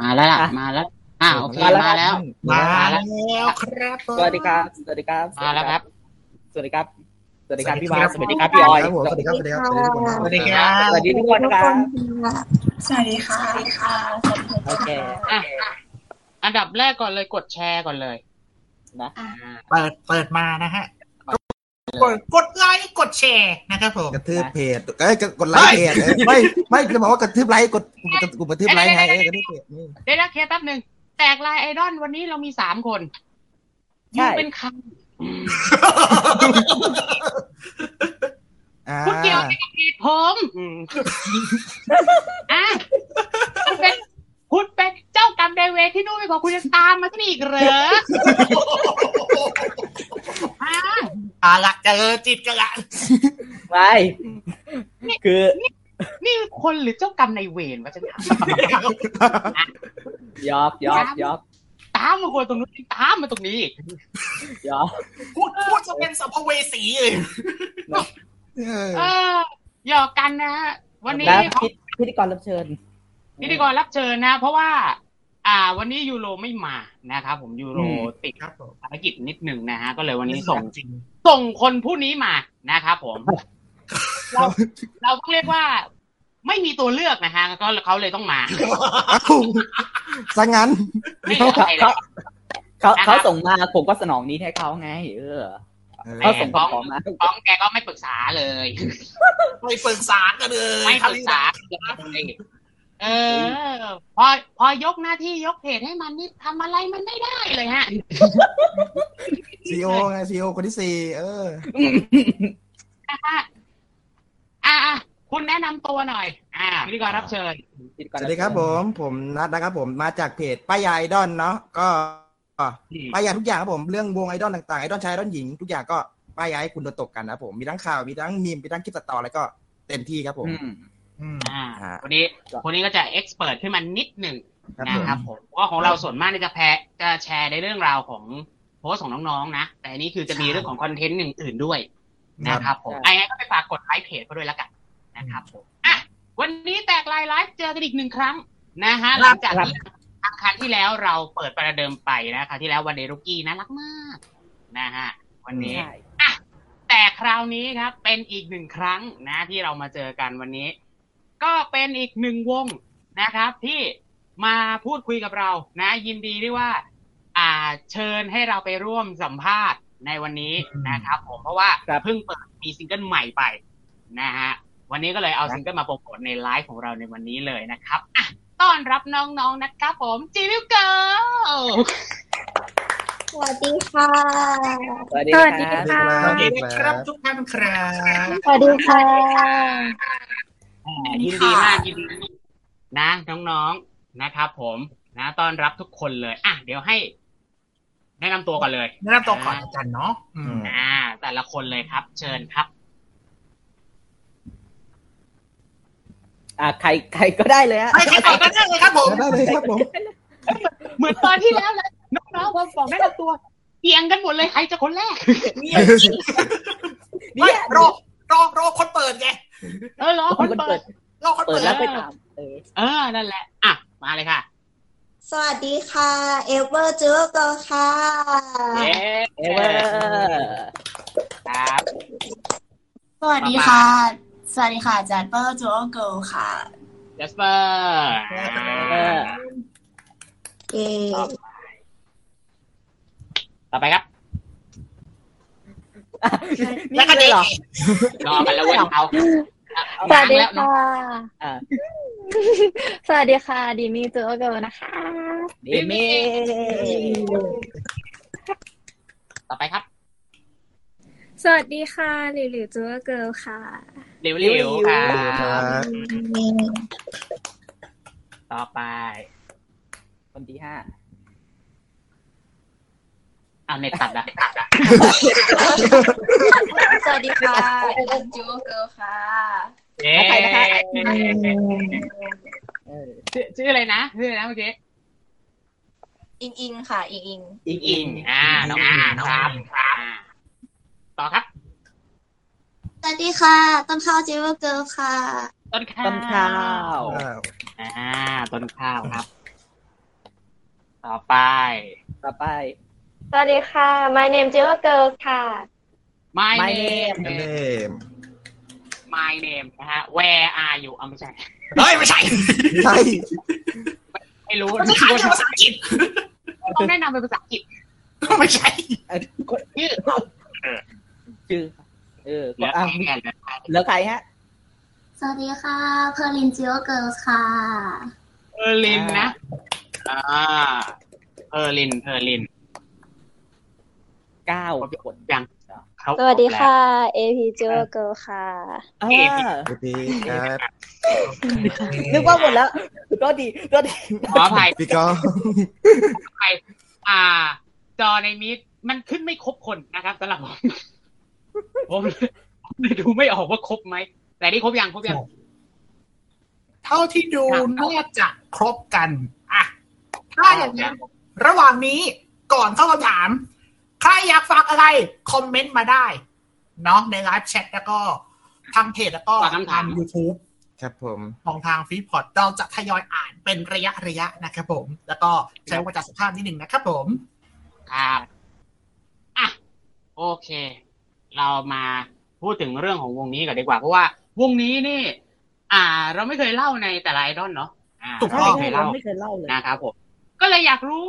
มาแล้วล่ะอะ มาแล้ว อ่าโอเค มาแล้ว มาแล้วมาแล้วแล้วครับผมสวัสดีครับ สวัสดีครับมาแล้วครับ สวัสดีครับ สวัสดีครับสวัสดีพี่ครับวาสวัสดีครับพี่ออยครับผมสวัสดีครับ สวัสดีครับสวัสดีทุกคนสวัสดีครับ สวัสดีทุกคนครับ สวัสดีค่ะ สวัสดีค่ะ โอเคอะอันดับแรกก่อนเลยกดแชร์ก่อนเลยนะอ่าเปิด เปิดมานะฮะ กดกดไลค์กดแชร์นะครับผมกระทืบเพจเอ้ยกดไลค์เพจเอ้ยไม่ไม่จะบอกว่ากระทืบไลค์กดกดกระทืบไลค์ไงเอ้ยกระทืบเพจนี่เดี๋ยวนะเคลียร์แป๊บหนึ่งแตกลายไอดอลวันนี้เรามีสามคนใช่ยูเป็นใครอ่าคุณเกี่ยวอะไรกับพีผมอืมอะคุณเป็น คุณเป็นเจ้ากรรมนายเวรที่นู่นไม่พอคุณจะตามมาที่นี่อีกเหรออะเอาละเจอจิตกันละไม่คือ นี่คนหรือเจ้ากรรมนายเวรวะฉันถามยอกยอกยอกตามมาคนตรงนู้นตามมาตรงนี้ยอกพูดพูดจะเป็นสัมภเวสีเลยเออเออหยอกกันนะฮะวันนี้แล้วพิพิธีกรรับเชิญ พิธีกรรับเชิญนะ เพราะว่า อ่า วันนี้ยูโรไม่มานะครับผมยูโรอืมติดครับผมภารกิจนิดหนึ่งนะฮะก็เลยวันนี้ส่งจริงส่งคนผู้นี้มานะครับผม เราเราต้องเรียกว่าไม่มีตัวเลือกนะฮะก็เขาเลยต้องมาเอ้าซะงั้นไม่เหลืออะไรแล้วเขานะครับเขาส่งมาผมก็สนองนี้ให้เขาไง เออเออเขาส่งฟ้องของมาฟ้องแกก็ไม่ปรึกษาเลย ไม่ปรึกษากันเลยไม่ปรึกษาเลย เออ พอพอยกหน้าที่ยกเพจให้มันนี่ทำอะไรมันไม่ได้เลยฮะซีโอไงซีโอคนที่สี่เอออะอะอะคุณแนะนำตัวหน่อย อ่าพิธีกรรับเชิญพิธีกรสวัสดีครับผม ผมนัทนะครับผมมาจากเพจป้ายาไอดอลเนาะก็ป้ายาทุกอย่างครับผมเรื่องวงไอดอลต่างๆไอดอลชายไอดอลหญิงทุกอย่างก็ป้ายาให้คุณโดนตกกันนะครับผมมีทั้งข่าวมีทั้งมีมมีทั้งคลิปตัดต่ออะไรก็เต็มที่ครับผม อืมอืมอ่าอ่าวันนี้คนนี้ก็จะ express ขึ้นมานิดหนึ่งครับนะผมครับผมเพราะของเราส่วนมากเนี่ยจะแพรจะแชร์ในเรื่องราวของโพสต์ของน้องๆนะ แต่อันนี้คือจะมีเรื่องของ content อื่นๆด้วยนะครับผมใช่ไอ้ก็ไปฝากกดไลค์เพจเขาด้วยแล้วกันนะครับผมอะวันนี้แตกไลน์เจอกันอีกหนึ่งครั้งนะฮะหลังจากที่อังคารที่แล้วเราเปิดประเดิมไปนะคราวที่แล้ววงเดรุกี้น่ารักมากนะฮะวันนี้ใช่แต่คราวนี้ครับ เป็นอีกหนึ่งครั้งนะ ที่เรามาเจอกันวันนี้ ก็เป็นอีกหนึ่งวงนะครับ ที่มาพูดคุยกับเรานะ ยินดีด้วยว่า อ่าเชิญให้เราไปร่วมสัมภาษณ์ในวันนี้นะครับ ผมเพราะว่าครับเพิ่งเปิดมีซิงเกิลใหม่ไปนะฮะวันนี้ก็เลยเอาซิงเกิลมาโปรโมทในไลฟ์ของเราในวันนี้เลยนะครับอะต้อนรับน้องๆนะครับผมจิวิวเกิลสวัสดีค่ะ สวัสดีสวัสดีครับค่ะสวัสดีนะครับทุกท่านครับสวัสดีค่ะ ยินดีมากยินดีมากนะน้องๆนะครับผมนะต้อนรับทุกคนเลย อะ เดี๋ยวให้ แนะนำตัวก่อนเลยแนะนำตัวก่อนอาจารย์เนาะอืมอ่า แต่ละคนเลยครับ เชิญครับ อ่าใครใครก็ได้เลยฮะใครใครก่อนก็ได้เลยครับผมได้เลยครับผมเหมือนตอนที่แล้วเลยน้องๆพอบอกแนะนำตัวเกี่ยงกันหมดเลยใครจะคนแรกเนี่ยไม่รอรอรอคนเปิดไง เออรอคนคนเปิเปิดดรอคนเปิเปิดดแล้วไปถามเออเออนั่นแหละ อะ มาเลยค่ะ สวัสดีค่ะ เอเวอร์จูโกค่ะเย้เอเวอร์ครับสวัสดีค่ะ สวัสดีค่ะจัดเปอร์จูโอเกิลค่ะเจสเปอร์เออเอต่อไปครับนี่เลยเหรอรอกันแล้วเว้ยเอา สวัสดีแล้วค่ะอ่าสวัสดีค่ะดิมี่จูโอเกิลนะคะ ดีมี่ ต่อไปครับ สวัสดีค่ะหลิวหลิว Jewel Girls ค่ะเร็วๆค่ะครับต่อไป คนที่ห้า เอาเน็ตตัดอะตัดอะสวัสดีค่ะอิน Jewel Girls ค่ะเย้ใครนะคะเออชื่อชื่ออะไรนะชื่ออะไรนะเมื่อกี้อิงอิงค่ะ อิงอิงอิงอิอิงงอ่าน้องอิงครับครับอ่าต่อครับสวัสดีค่ะ ต้นข้าวจูโอเกิลค่ะ ต้นข้าวต้นข้าวอ้าวอ่าต้นข้าวครับ ต่อไป ต่อไป สวัสดีค่ะ my name j e w e l Girls ค่ะ my My name name เนม my name นะฮะ where are you อะไม่ใช่เฮ้ยไม่ใช่ใช่ไม่รู้มันจะขายเป็นภาษาอังกฤษต้องแนะนำเป็นภาษาอังกฤษไม่ใช่เอ่อคนชื่อชื่อเออเหลืออะใครกันเหลือใครเหลือใครฮะ สวัสดีค่ะ เพอร์ลินจิโอเกิร์ลค่ะเพอร์ลินนะ อ่าเพอร์ลินเพอร์ลิน เก้าคนยังเขาสวัสดีครบค่ะ AP j e w e l Girls ค่ะอ่าสวัสดีครับนึกว่าหมดแล้วก็ดีก็ดีแล้วขออภัยพี่ก็ไปอ่า จอในมิดมันขึ้นไม่ครบคนนะครับสำหรับผมผมเลยดูไม่ออกว่าครบไหม แต่นี่ครบยังครบยัง เท่าที่ดูครับน่าจะครบกัน อะ ถ้าอย่างนั้นระหว่างนี้ก่อนเข้าคำถาม ใครอยากฝากอะไร คอมเมนต์มาได้เนาะในไลฟ์แชทแล้วก็ทางเพจแล้วก็ฝากคำถามทาง YouTube ครับผมของทางฟีพอดเราจะทยอยอ่านเป็นระยะระยะนะครับผม แล้วก็ใช้วาจาสุภาพนิดหนึ่งนะครับผมครับอะโอเค เรามาพูดถึงเรื่องของวงนี้ก่อนดีกว่า เพราะว่าวงนี้นี่ อ่า เราไม่เคยเล่าในแต่ละไอดอลเนาะอ่าถูกเราต้องไม่เคยเราเล่าไม่เคยเล่าเลยนะครับผมก็เลยอยากรู้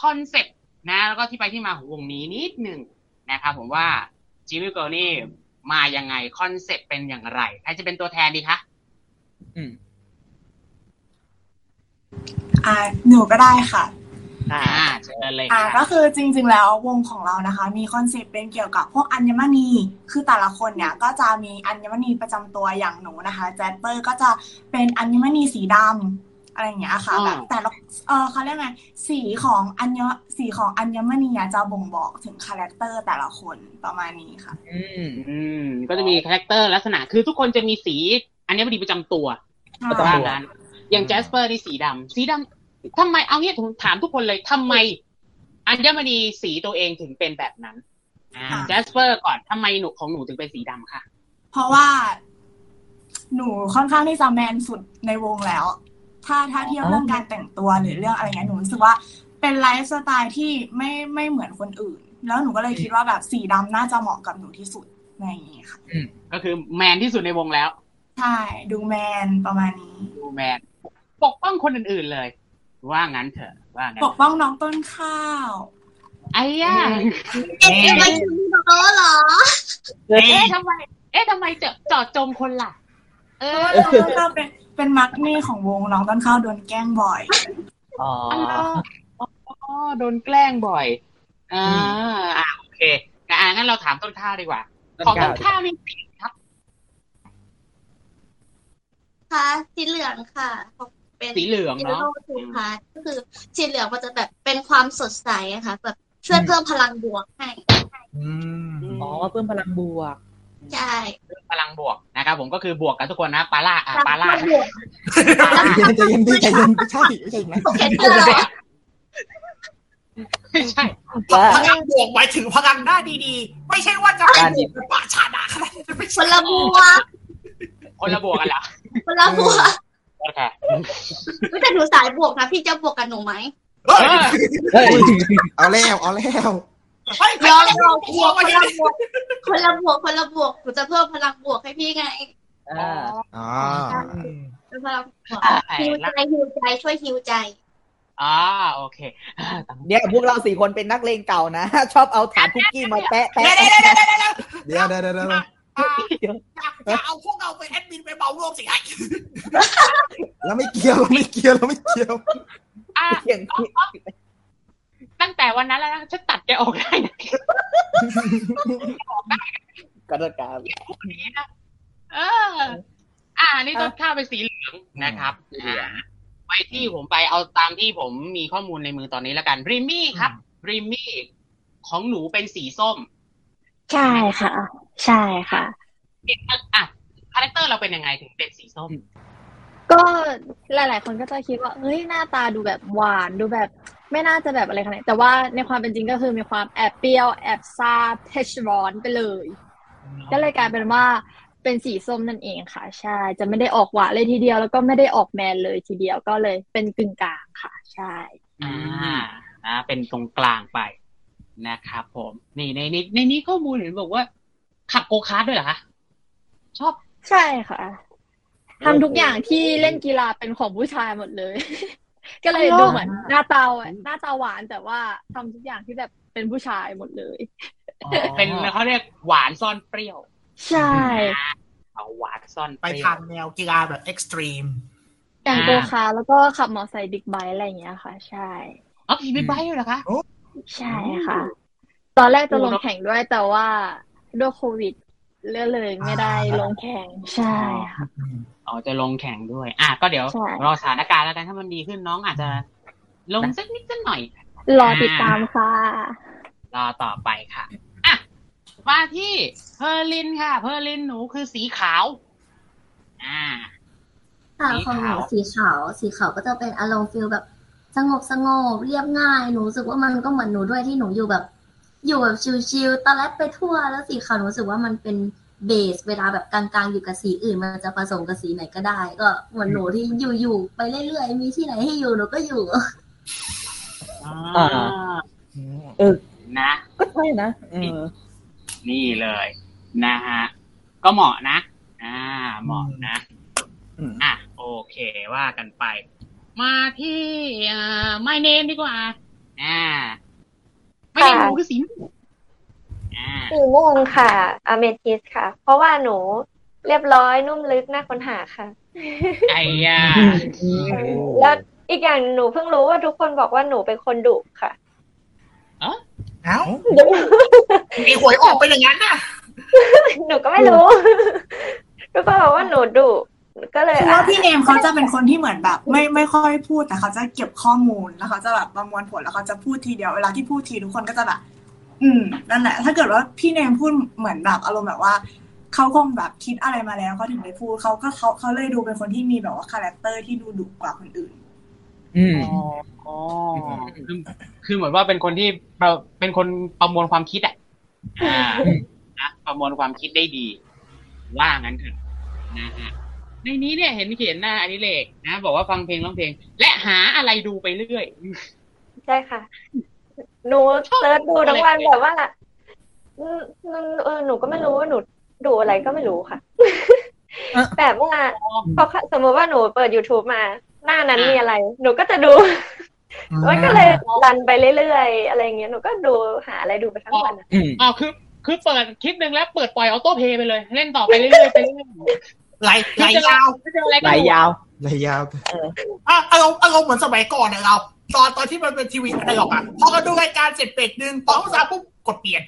คอนเซ็ปต์ นะ แล้วก็ที่ไปที่มาของวงนี้นิดหนึ่งนะครับผมว่าจิมิโกนี่มายังไงคอนเซ็ปต์เป็นอย่างไรใครจะเป็นตัวแทนดีคะอืมอ่าหนูก็ได้ค่ะ อ่าอ่าเชิญเลยอ่าค่ะก็คือจริง ๆ แล้ววงของเรานะคะ มีคอนเซปต์เป็นเกี่ยวกับพวกอัญมณี คือแต่ละคนเนี่ยก็จะมีอัญมณีประจำตัวอย่างหนูนะคะแจสเปอร์ก็จะเป็นอัญมณีสีดำ อะไรอย่างเงี้ยค่ะอืมแบบแต่ละเออเขาเรียกไงสีของอัญสีของอัญมณีอะจะบ่งบอกถึงคาแรคเตอร์แต่ละคนประมาณนี้ค่ะ อืมอืมก็จะมีคาแรคเตอร์ลักษณะคือทุกคนจะมีสีอันนี้พอดีประจำตัวประจำว่าตัวงั้นอย่างแจสเปอร์นี่สีดำสีดำทำไมเอางี้ผมถามทุกคนเลยทำไม อัญมณีสีตัวเองถึงเป็นแบบนั้นอ่าค่ะแจสเปอร์ก่อนทำไมหนูของหนูถึงเป็นสีดำค่ะเพราะว่าหนูค่อนข้างที่จะแมนสุดในวงแล้ว ถ้าถ้าเทียบเรื่องการแต่งตัวหรือเรื่องอะไรเงี้ยหนูรู้สึกว่าเป็นไลฟ์สไตล์ที่ไม่ไม่เหมือนคนอื่น แล้วหนูก็เลยคิดว่าแบบสีดำน่าจะเหมาะกับหนูที่สุดในอย่างนี้ค่ะก็คือแมนที่สุดในวงแล้ว ใช่ ดูแมนประมาณนี้ ดูแมน ปกป้องคนอื่นๆเลย ว่างั้นเถอะว่างั้นปกป้องน้องต้นข้าวไอ้ย่าเอ๊ะไม่ถึงโตเหรอ เอ๊ะทำไม เอ๊ะทำไมเจาะเจาะจงคนล่ะ เออน้องต้นข้าวเป็น เป็นมักนี่ของวงน้องต้นข้าวโดนแกล้งบ่อย อ๋ออ๋อโดนแกล้งบ่อย อ่าอ่าโอเคอ่างั้นเราถามต้นข้าวดีกว่า ของต้นข้าวนี่ครับค่ะสีเหลืองค่ะเป็นสีเหลืองฮีเนาะโร่ทูพาร์ทก็คือสีเหลืองมันจะแบบเป็นความสดใสอะค่ะ แบบช่วยเพิ่มพลังบวกให้อืมอ๋อเพิ่มพลังบวก ใช่พลังบวกนะครับผมก็คือบวกกันทุกคนนะปาล่าอะปาล่าบวกใจเย็นใจเย็นพี่ใจเย็นไม่ใช่ไม่ใช่นะโอเคเธอเหรอไม่ใช่พลังบวกหมายถึงพลังด้านดีๆ ไม่ใช่ว่าจะไปบวกเป็นปะชาดาขนาดนั้นไม่คใช่นละบวกคนละบวกกันเหรอคนละบวกโอเคไม่แต่หนูสายบวกนะพี่จะบวกกับหนูไหมเฮ้ยเฮ้ยเอาแล้วเอาแล้ว เฮ้ยรอรอบวกกมาคนละบวกคนละบวกคนละบวกหนูจะเพิ่มพลังบวกให้พี่ไงอ๋อพลังบวกฮิวใจฮิวใจช่วยฮิวใจอ่าโอเคเนี่ยพวกเราสี่คนเป็นนักเลงเก่านะ ชอบเอาฐานคุกกี้มาแปะแปะเดี๋ยวเดี๋ยวเดี๋ยวเดี๋ยวเดี๋ยวเอากจะเอาพวกเราไปแอดมินไปเบารวมสิไอ้เราไม่เกี่ยวเราไม่เกี่ยวเราไม่เกี่ยวอะเสียง ตั้งแต่วันนั้นแล้วนะฉันตัดแกออกได้นะกระการเออ อ่า นี่ต้นข้าวเป็นสีเหลืองนะครับอ่าไปที่ผมไปเอาตามที่ผมมีข้อมูลในมือตอนนี้แล้วกันริมมี่ครับริมมี่ของหนูเป็นสีส้ม ใช่ค่ะ ใช่ค่ะอะคาแรคเตอร์เราเป็นยังไงถึงเป็นสีส้ม ก็หลาย ๆ คนก็จะคิดว่าเฮ้ยหน้าตาดูแบบหวานดูแบบ ไม่น่าจะแบบอะไรขนาดนั้นแต่ว่าในความเป็นจริงก็คือมีความแอบเปรี้ยว แอบซ่าเทชร้อนไปเลย ก็เลยกลายเป็นว่าเป็นสีส้มนั่นเองค่ะ ใช่ จะไม่ได้ออกหวานเลยทีเดียว แล้วก็ไม่ได้ออกแมนเลยทีเดียวก็เลยเป็นกึ่งกลางค่ะ ใช่ อ่าอ่าเป็นตรงกลางไปนะครับผมนี่ในนี้ในนี้ข้อมูลเห็นบอกว่า ขับโกคาร์ทด้วยเหรอคะชอบ ใช่ค่ะทำทุกอย่างที่เล่นกีฬาเป็นของผู้ชายหมดเลย ก็เลยดูเหมือนหน้าตาหน้าตาหวานแต่ว่าทำทุกอย่างที่แบบเป็นผู้ชายหมดเลย เป็นเขาเรียกหวานซ่อนเปรี้ยว ใช่เอาหวานซ่อนเปรี้ยทางแนวกีฬาแบบ extremeอย่างโกคาร์ทแล้วก็ขับมอเตอร์ไซค์บิ๊กไบค์อะไรอย่างเงี้ยค่ะ ใช่อ๋อขี่บิ๊กไบค์ด้วยเหรอคะใช่ค่ะ ตอนแรกจะลงแข่งด้วยแต่ว่าด้วยโควิดเลื่อนเลยไม่ได้ลงแข่งใช่ค่ะ อ๋อจะลงแข่งด้วย อะก็เดี๋ยวใช่รอสถานการณ์แล้วกันถ้ามันดีขึ้นน้องอาจจะลงสักนิดสักหน่อย รอติดตามค่ะ รอต่อไปค่ะอะมาที่เพอร์ลินค่ะ เพอร์ลินหนูคือสีขาว อ่าค่ะสีของหขานูวสีขาว สีขาวก็จะเป็นอารมณ์ฟิลแบบสงบสงบเรียบง่ายหนูรู้สึกว่ามันก็เหมือนหนูด้วยที่หนูอยู่แบบ อยู่แบบชิลๆตะแลดไปทั่วแล้วสีขาวหนูรู้สึกว่ามันเป็น เบสเวลาแบบกลางๆอยู่กับสีอื่นมันจะผสมกับสีไหนก็ได้ ก็เหมือนหนูที่อยู่ๆไปเรื่อยๆมีที่ไหนให้อยู่หนูก็อยู่อ่าเออนะก็ใช่นะเออนี่เลยนะฮะก็เหมาะนะ อ่า เหมาะนะอืมอะโอเคว่ากันไป มาที่อ่าไม่เนมดีกว่า อ่าไม่เนมหนูคือสีม่วงอ่า สีม่วงค่ะอเมทิสค่ะ เพราะว่าหนูเรียบร้อยนุ่มลึกน่าค้นหาค่ะ ไอ้ยาแล้วอีกอย่างหนูเพิ่งรู้ว่าทุกคนบอกว่าหนูเป็นคนดุค่ะเอ้ามีหวยออกไปอย่างนั้นน่ะ หนูก็ไม่รู้ทุกคนบอกว่าหนูดุก็เลยคือว่าพี่เนมเขาจะเป็นคนที่เหมือนแบบ ไม่ไม่ค่อยพูดแต่เขาจะเก็บข้อมูลแล้วเขาจะแบบประมวลผลแล้วเขาจะพูดทีเดียวเวลาที่พูดทีทุกคนก็จะแบบ อืมนั่นแหละ ถ้าเกิดว่าพี่เนมพูดเหมือนแบบอารมณ์แบบว่าเขาคงแบบคิดอะไรมาแล้วเขาถึงได้พูดเขาก็เขาเขาเลยดูเป็นคนที่มีแบบว่าคาแรคเตอร์ที่ดูดุกว่าคนอื่น อืมอ๋อคือคือเหมือนว่าเป็นคนที่เราเป็นคนประมวลความคิดอะอ่านะประมวลความคิดได้ดีว่างั้นเถอะนะฮะในนี้เนี่ยเห็นเขียนหน้าอดิเรกนะ บอกว่าฟังเพลงร้องเพลง และหาอะไรดูไปเรื่อยใช่ค่ะ หนูเซิร์ชดูทั้งวันแบบว่าอืมอืมเออหนูก็ไม่รู้ว่าหนูดูอะไรก็ไม่รู้ค่ะอะ แบบว่าพอสมมติว่าหนูเปิด youtube มา หน้านั้นมีอะไร หนูก็จะดูมันก็เลยรันไปเรื่อยๆ อะไรอย่างเงี้ยหนูก็ดูหาอะไรดูไปทั้งวันอะอืมอ๋อคือ คือเปิดคลิปหนึ่งแล้วเปิดปล่อยออโต้เพย์ไปเลย เล่นต่อไปเรื่อยๆไปเรื่อยๆไหลไหลยาวไม่เจออะไรก็ไหลดูยาวเลยยาวอะอารมณ์อารมณ์เหมือนสมัยก่อนอะเรา ตอนตอนที่มันเป็นทีวีอะไรหรอกอะพอเราดูรายการเสร็จเบรกหนึ่งสองสามปุ๊บกดเปลี่ยน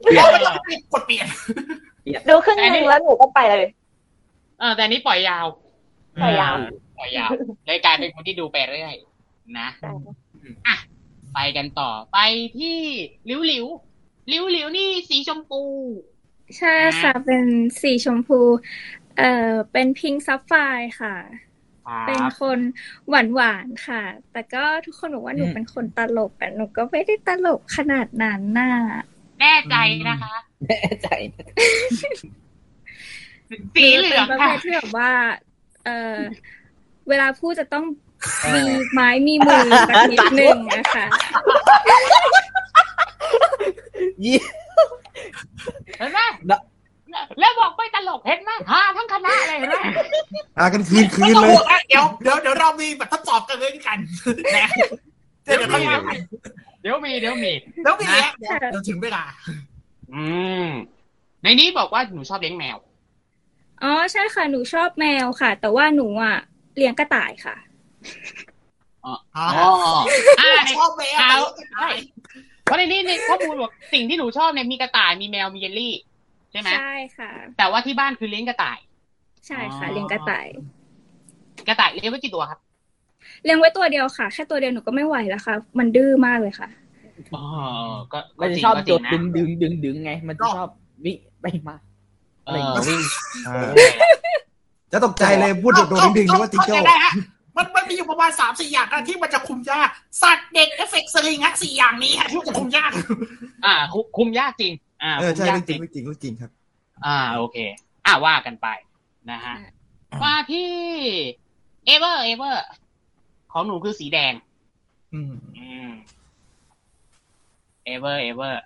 เปลี่ยนพอไปแล้วกดเปลี่ยนดูครึ่งหนึ่งแล้วหนูก็ไปเลยเออแต่อันนี้ปล่อยยาวปล่อยยาวปล่อยยาวเลยกลายเป็นคนที่ดูไปเรื่อยนะใช่อะไปกันต่อไปที่หลิวหลิวหลิวหลิวนี่สีชมพู ใช่ค่ะเป็นสีชมพู เอ่อเป็นพิงซับไฟค่ะ เป็นคนหวานหวานๆค่ะ แต่ก็ทุกคนบอกว่าหนูอืมเป็นคนตลกแต่หนูก็ไม่ได้ตลกขนาดนั้นน่ะแน่ใจนะคะแน่ใจสีเหลืองป็นประค่ะเภทที่แบบว่า เอ่อเวลาพูดจะต้องมีไม้มีมือสักนิดนึงนะคะยี่เห็นไหมนะ แล้วบอกไม่ตลกเห็นไหมฮาทั้งคณะเลยเห็นไหมอากันคืนคืไม่นต้องเลห่ยวงนะเดี๋ยวเดี๋ยวเดี๋ยวเรามีแบบทดสอบกันเลยกันนะเดี๋ยวเดี๋ยวค่อยว่ากันเดี๋ยวมีเดี๋ยวมี แล้วมีแล้วค่ะเดี๋ยวถึงเวลา อืม ในนี้บอกว่าหนูชอบเลี้ยงแมว อ๋อใช่ค่ะหนูชอบแมวค่ะ แต่ว่าหนูอะเลี้ยงกระต่ายค่ะ อ๋ออ๋ออ่าในชอบแมวเอาใช่เพราะในนี้ในข้อมูลบอกสิ่งที่หนูชอบเนี่ยมีกระต่ายมีแมวมีเยลลี่ ใช่ไหมใช่ค่ะ แต่ว่าที่บ้านคือเลี้ยงกระต่าย ใช่ค่ะอ๋อเลี้ยงกระต่าย กระต่ายเลี้ยงไว้กี่ตัวครับ เลี้ยงไว้ตัวเดียวค่ะ แค่ตัวเดียวหนูก็ไม่ไหวแล้วค่ะ มันดื้อมากเลยค่ะอ๋อก็มันก็จะจริงชอบก็จโดริงดนะดึงดึงดึงดึงไง มันจะชอบวิ่งไปมาเออวิ่งอ่าจะตกใจเลยพูดโดดๆดึงๆนึกว่าจิงโจ้เข้ใจได้ฮะมันมันมีอยู่ประมาณสามสี่อย่างนะที่มันจะคุมยากสัตว์เด็กเอฟเฟกต์สลิงฮะสี่อย่างนี้ฮะที่มันจะคุมยาก อ่า คุมคุมยากจริง อ่าเออคุมใช่ยาเรื่กองจจริริงงเรื่องจริงเรื่องจริงครับ อ่าโอเค อ่าว่ากันไปนะฮะมาที่เอเวอร์เอเวอร์ของหนูคือสีแดงอืมอืมเอเวอร์เอเวอร์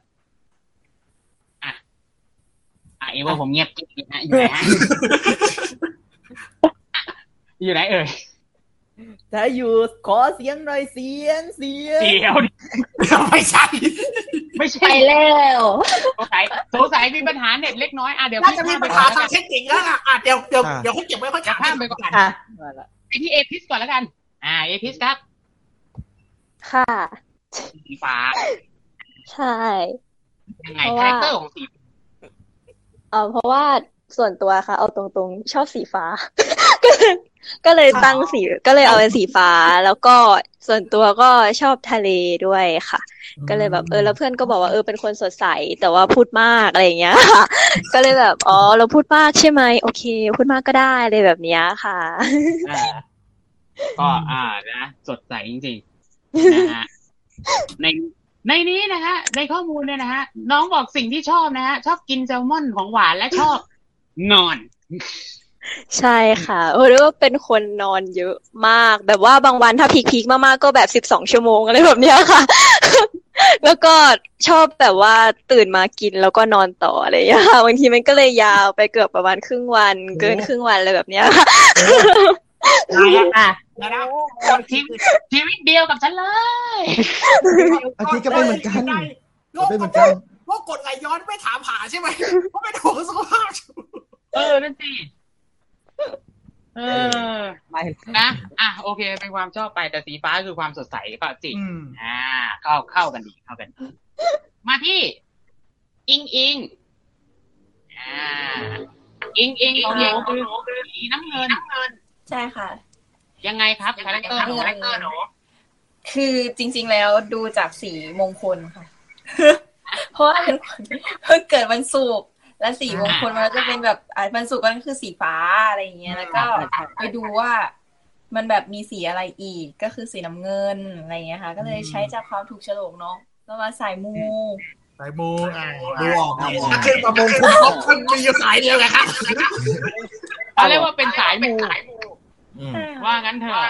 อะอะเอเวอร์ผมเงียบกริบนะอยู่ไหนฮะอยู่ไหนเอ่ย ถ้าอยู่ขอเสียงหน่อยเสียงเสียงเดี๋ยวไม่ใช่ ไม่ไปใช่แล้วสงสัยสงสัยมีปัญหาเน็ตเล็กน้อยอะเดี๋ยวน่าพี่จะมีข้ามไปปัญก่อหานแล้วทากังนเทคนิคแล้วล่ะอะเดี๋ยวเดี๋ยวอะ เดี๋ยวเขาเก็บไว้ค่อยเดี๋ยถาวมข้ามไปก่อนอะมาละไปที่เอพิสก่อนแล้วกัน อ่าเอพิสครับค่ะ สีฟ้าใช่ ยังไงเพราะคาว่า แรคเตอร์ของสีเออเพราะว่าส่วนตัวค่ะ เอาตรงๆ ชอบสีฟ้า ก็เลยก็เลยตั้งสีก็เลยเอาเป็นสีฟ้า แล้วก็ส่วนตัวก็ชอบทะเลด้วยค่ะ ก็เลยแบบเออแล้วเพื่อนก็บอกว่าเออเป็นคนสดใส แต่ว่าพูดมากอะไรอย่างเงี้ยค่ะ ก็เลยแบบอ๋อเราพูดมากใช่ไหมโอเค พูดมากก็ได้เลยแบบเนี้ยค่ะอ่าก็อ่านะสดใสจริงๆนะฮะในในนี้นะฮะ ในข้อมูลเนี่ยนะฮะ น้องบอกสิ่งที่ชอบนะฮะ ชอบกินแซลมอนของหวานและชอบนอน ใช่ค่ะเออเรียกว่าเป็นคนนอนเยอะมาก แบบว่าบางวันถ้าพีคๆมากๆก็แบบสิบสองชั่วโมงอะไรแบบเนี้ยค่ะ แล้วก็ชอบแบบว่าตื่นมากินแล้วก็นอนต่ออะไรอย่างเงี้ยค่ะบางทีมันก็เลยยาวไปเกือบประมาณครึ่งวัน เกินครึ่งวันอะไรแบบเนี้ยค่ะอะนะนะชีวิตชีวิตเดียวกับฉันเลยอาทิตย์ก็เป็นเหมือนกันโลก็กเป็นเหก็มือนกันว่ากดไหลย้อนไม่ถามหาใช่ไหมเพราะเป็นห่วงสุขภาพเออนั่นสิ เออไม่นะอะโอเค เป็นความชอบไปแต่สีฟ้าคือความสดใสก็จริงอืมอ่า เข้าเข้ากันดีเข้ากันดีมาที่ อิงอิงอ่าอิงอิงของหนูคือสีน้ำเงิน ใช่ค่ะ ยังไงครับคาแรคเตอร์หนูคาแรคเตอร์หนูคือจริง ๆ แล้วดูจากสีมงคลค่ะ เพราะว่าเป็นคนเพิ่งเกิดวันศุกร์ และสีมงคลมันก็จะเป็นแบบอ่าวันศุกร์ก็คือสีฟ้าอะไรอย่างเงี้ยแล้วก็ไปดูว่ามันแบบมีสีอะไรอีกก็คือสีน้ำเงินอะไรอย่างเงี้ยค่ะ ก็เลยใช้จากความถูกโฉลกเนาะแล้วมาสายมูสายมูอะดูออกถ้าขึ้นประมงคุณครบคุณมีอยู่สายเดียวไงครับเขาเรียกว่าเป็นสายมูอืมว่างั้นเถอะ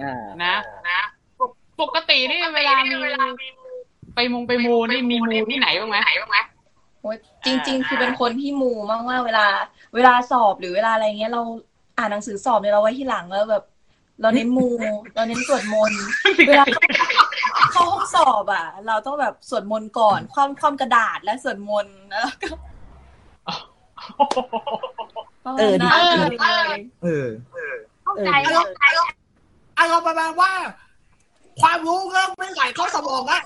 อ่านะนะปกตินี่เวลามีไปมงไปมูนี่มีมูที่ไหนบ้างไหมโอ๊ย จริง ๆ คือเป็นคนที่มูมากว่าเวลา เวลาสอบหรือเวลาอะไรเงี้ยเราอ่านหนังสือสอบเนี่ยเราไว้ที่หลังแล้วแบบ เราเน้นมู เราเน้นสวดมนต์เวลาเข้าห้องสอบอะ เราต้องแบบสวดมนต์ก่อนคว่ำคว่ำกระดาษและสวดมนต์แล้วก็เออดีประมาณดีนั้นเลยเออเอออารมณ์อารมณ์ประมาณว่า ความรู้เริ่มไม่ไหลเข้าสมองแล้ว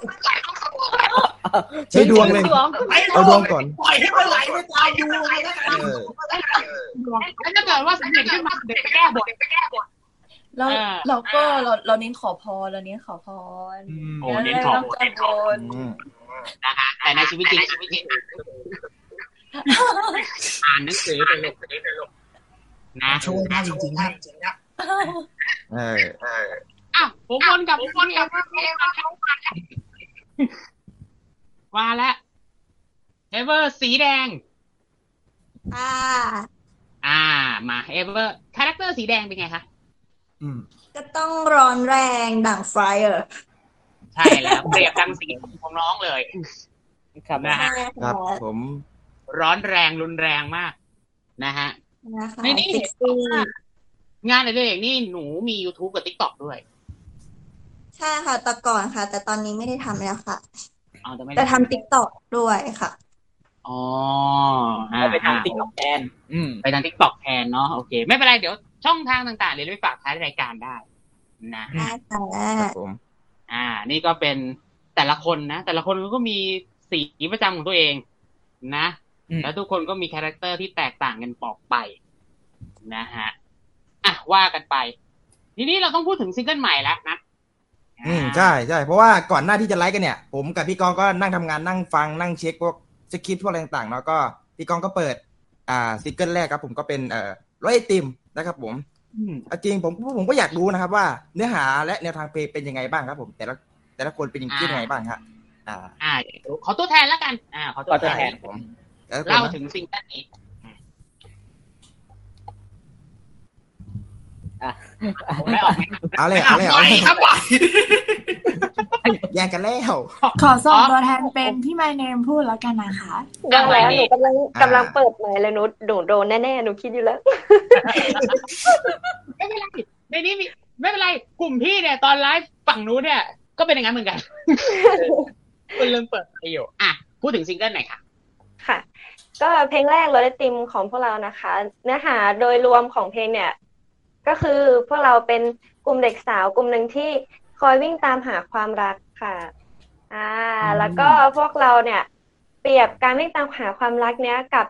ใช้ดวงเลยไม่เอาดวงก่อนปล่อยให้มันไหลไปตามดูเลยแล้วกันเออแล้วถ้าเกิดว่าสำเร็จขึ้นมาเด็กไปแก้บทแล้วอ่าเราก็เราเราเน้นขอพรเราเน้นขอพรโอ้เน้นขอพรเน้นขอพรอืมนะคะแต่ในชีวิตจริงชีวิตจริงอ่านหนังสือไปเลยนะช่วยได้จริงๆนะจริงๆนะเอออะผมวนกับผมวนกับมา แล้วเอเวอร์สีแดง อ่า อ่า มาเอเวอร์คาแรคเตอร์สีแดงเป็นไงคะอืม ก็ต้องร้อนแรงดั่ง fire ใช่แล้ว เปรียบดังสีของน้องเลยครับนะฮะครับผม ร้อนแรงรุนแรงมากนะฮะนะคะในนี้เซ็กซี่งานอะไรอย่างนี่หนูมี YouTube กับ TikTok ด้วย ใช่ค่ะแต่ก่อนค่ะ แต่ตอนนี้ไม่ได้ทำแล้วค่ะเอา แต่ไม่แต่ทำ TikTok ด้วยค่ะอ๋อเอาไปทำ TikTok แทนอืมไปทาง TikTok แทนเนาะโอเค ไม่เป็นไรเดี๋ยวช่องทางต่างๆเดี๋ยวไปฝากท้ายรายการได้นะได้ค่ะครับผมอ่า นี่ก็เป็นแต่ละคนนะ แต่ละคนก็มีสีประจำของตัวเอง นะอืมแล้วทุกคนก็มีคาแรคเตอร์ที่แตกต่างกันออกไป นะฮะอะว่ากันไป ทีนี้เราต้องพูดถึงซิงเกิลใหม่แล้วนะ อืมใช่ใช่เพราะว่าก่อนหน้าที่จะไลฟ์กันเนี่ย ผมกับพี่กองก็นั่งทำงานนั่งฟังนั่งเช็คพวกสคริปต์พวกอะไรต่างๆเนาะก็พี่กองก็เปิด อ่าซิงเกิลแรกครับ ผมก็เป็นเอ่อร้อยไอติมนะครับ ผมอืมเอาจริงผมผมก็อยากรู้นะครับ ว่าเนื้อหาและแนวทางเพลงเป็นยังไงบ้างครับ ผม แต่ละแต่ละคนเป็นยังไงบ้างฮะอ่า อ่าขอตัวแทนแล้วกัน อ่า ขอตัวขอตัวแทแทนนผมแต่ละคนเล่านะถึงซิงเกิลนี้ อะผมไม่ออกไหมเอาเลยเอาเลยเอาไปเลยครับไปแย่งกันแล้ว ขอส่งตัวแทนเป็นพี่ไมเนมพูดแล้วกันนะคะได้แล้วหนูกำลังอ่ากำลังเปิดใหม่เลยหนูหนูโดนแน่ๆหนูคิดอยู่แล้ว ไม่เป็นไรในนี้มีไม่เป็นไร กลุ่มพี่เนี่ย ตอนไลฟ์ฝั่งนู้นเนี่ย ก็เป็นอย่างนั้นเหมือนกันคุณเริ่มเปิดไปอยู่อะพูดถึงซิงเกิลหน่อยค่ะค่ะ ก็เพลงแรกรถไอติมของพวกเรานะคะ เนื้อหาโดยรวมของเพลงเนี่ย ก็คือพวกเราเป็นกลุ่มเด็กสาวกลุ่มหนึ่งที่คอยวิ่งตามหาความรักค่ะ อ่า แล้วก็พวกเราเนี่ย เปรียบการวิ่งตามหาความรักเนี้ยกับ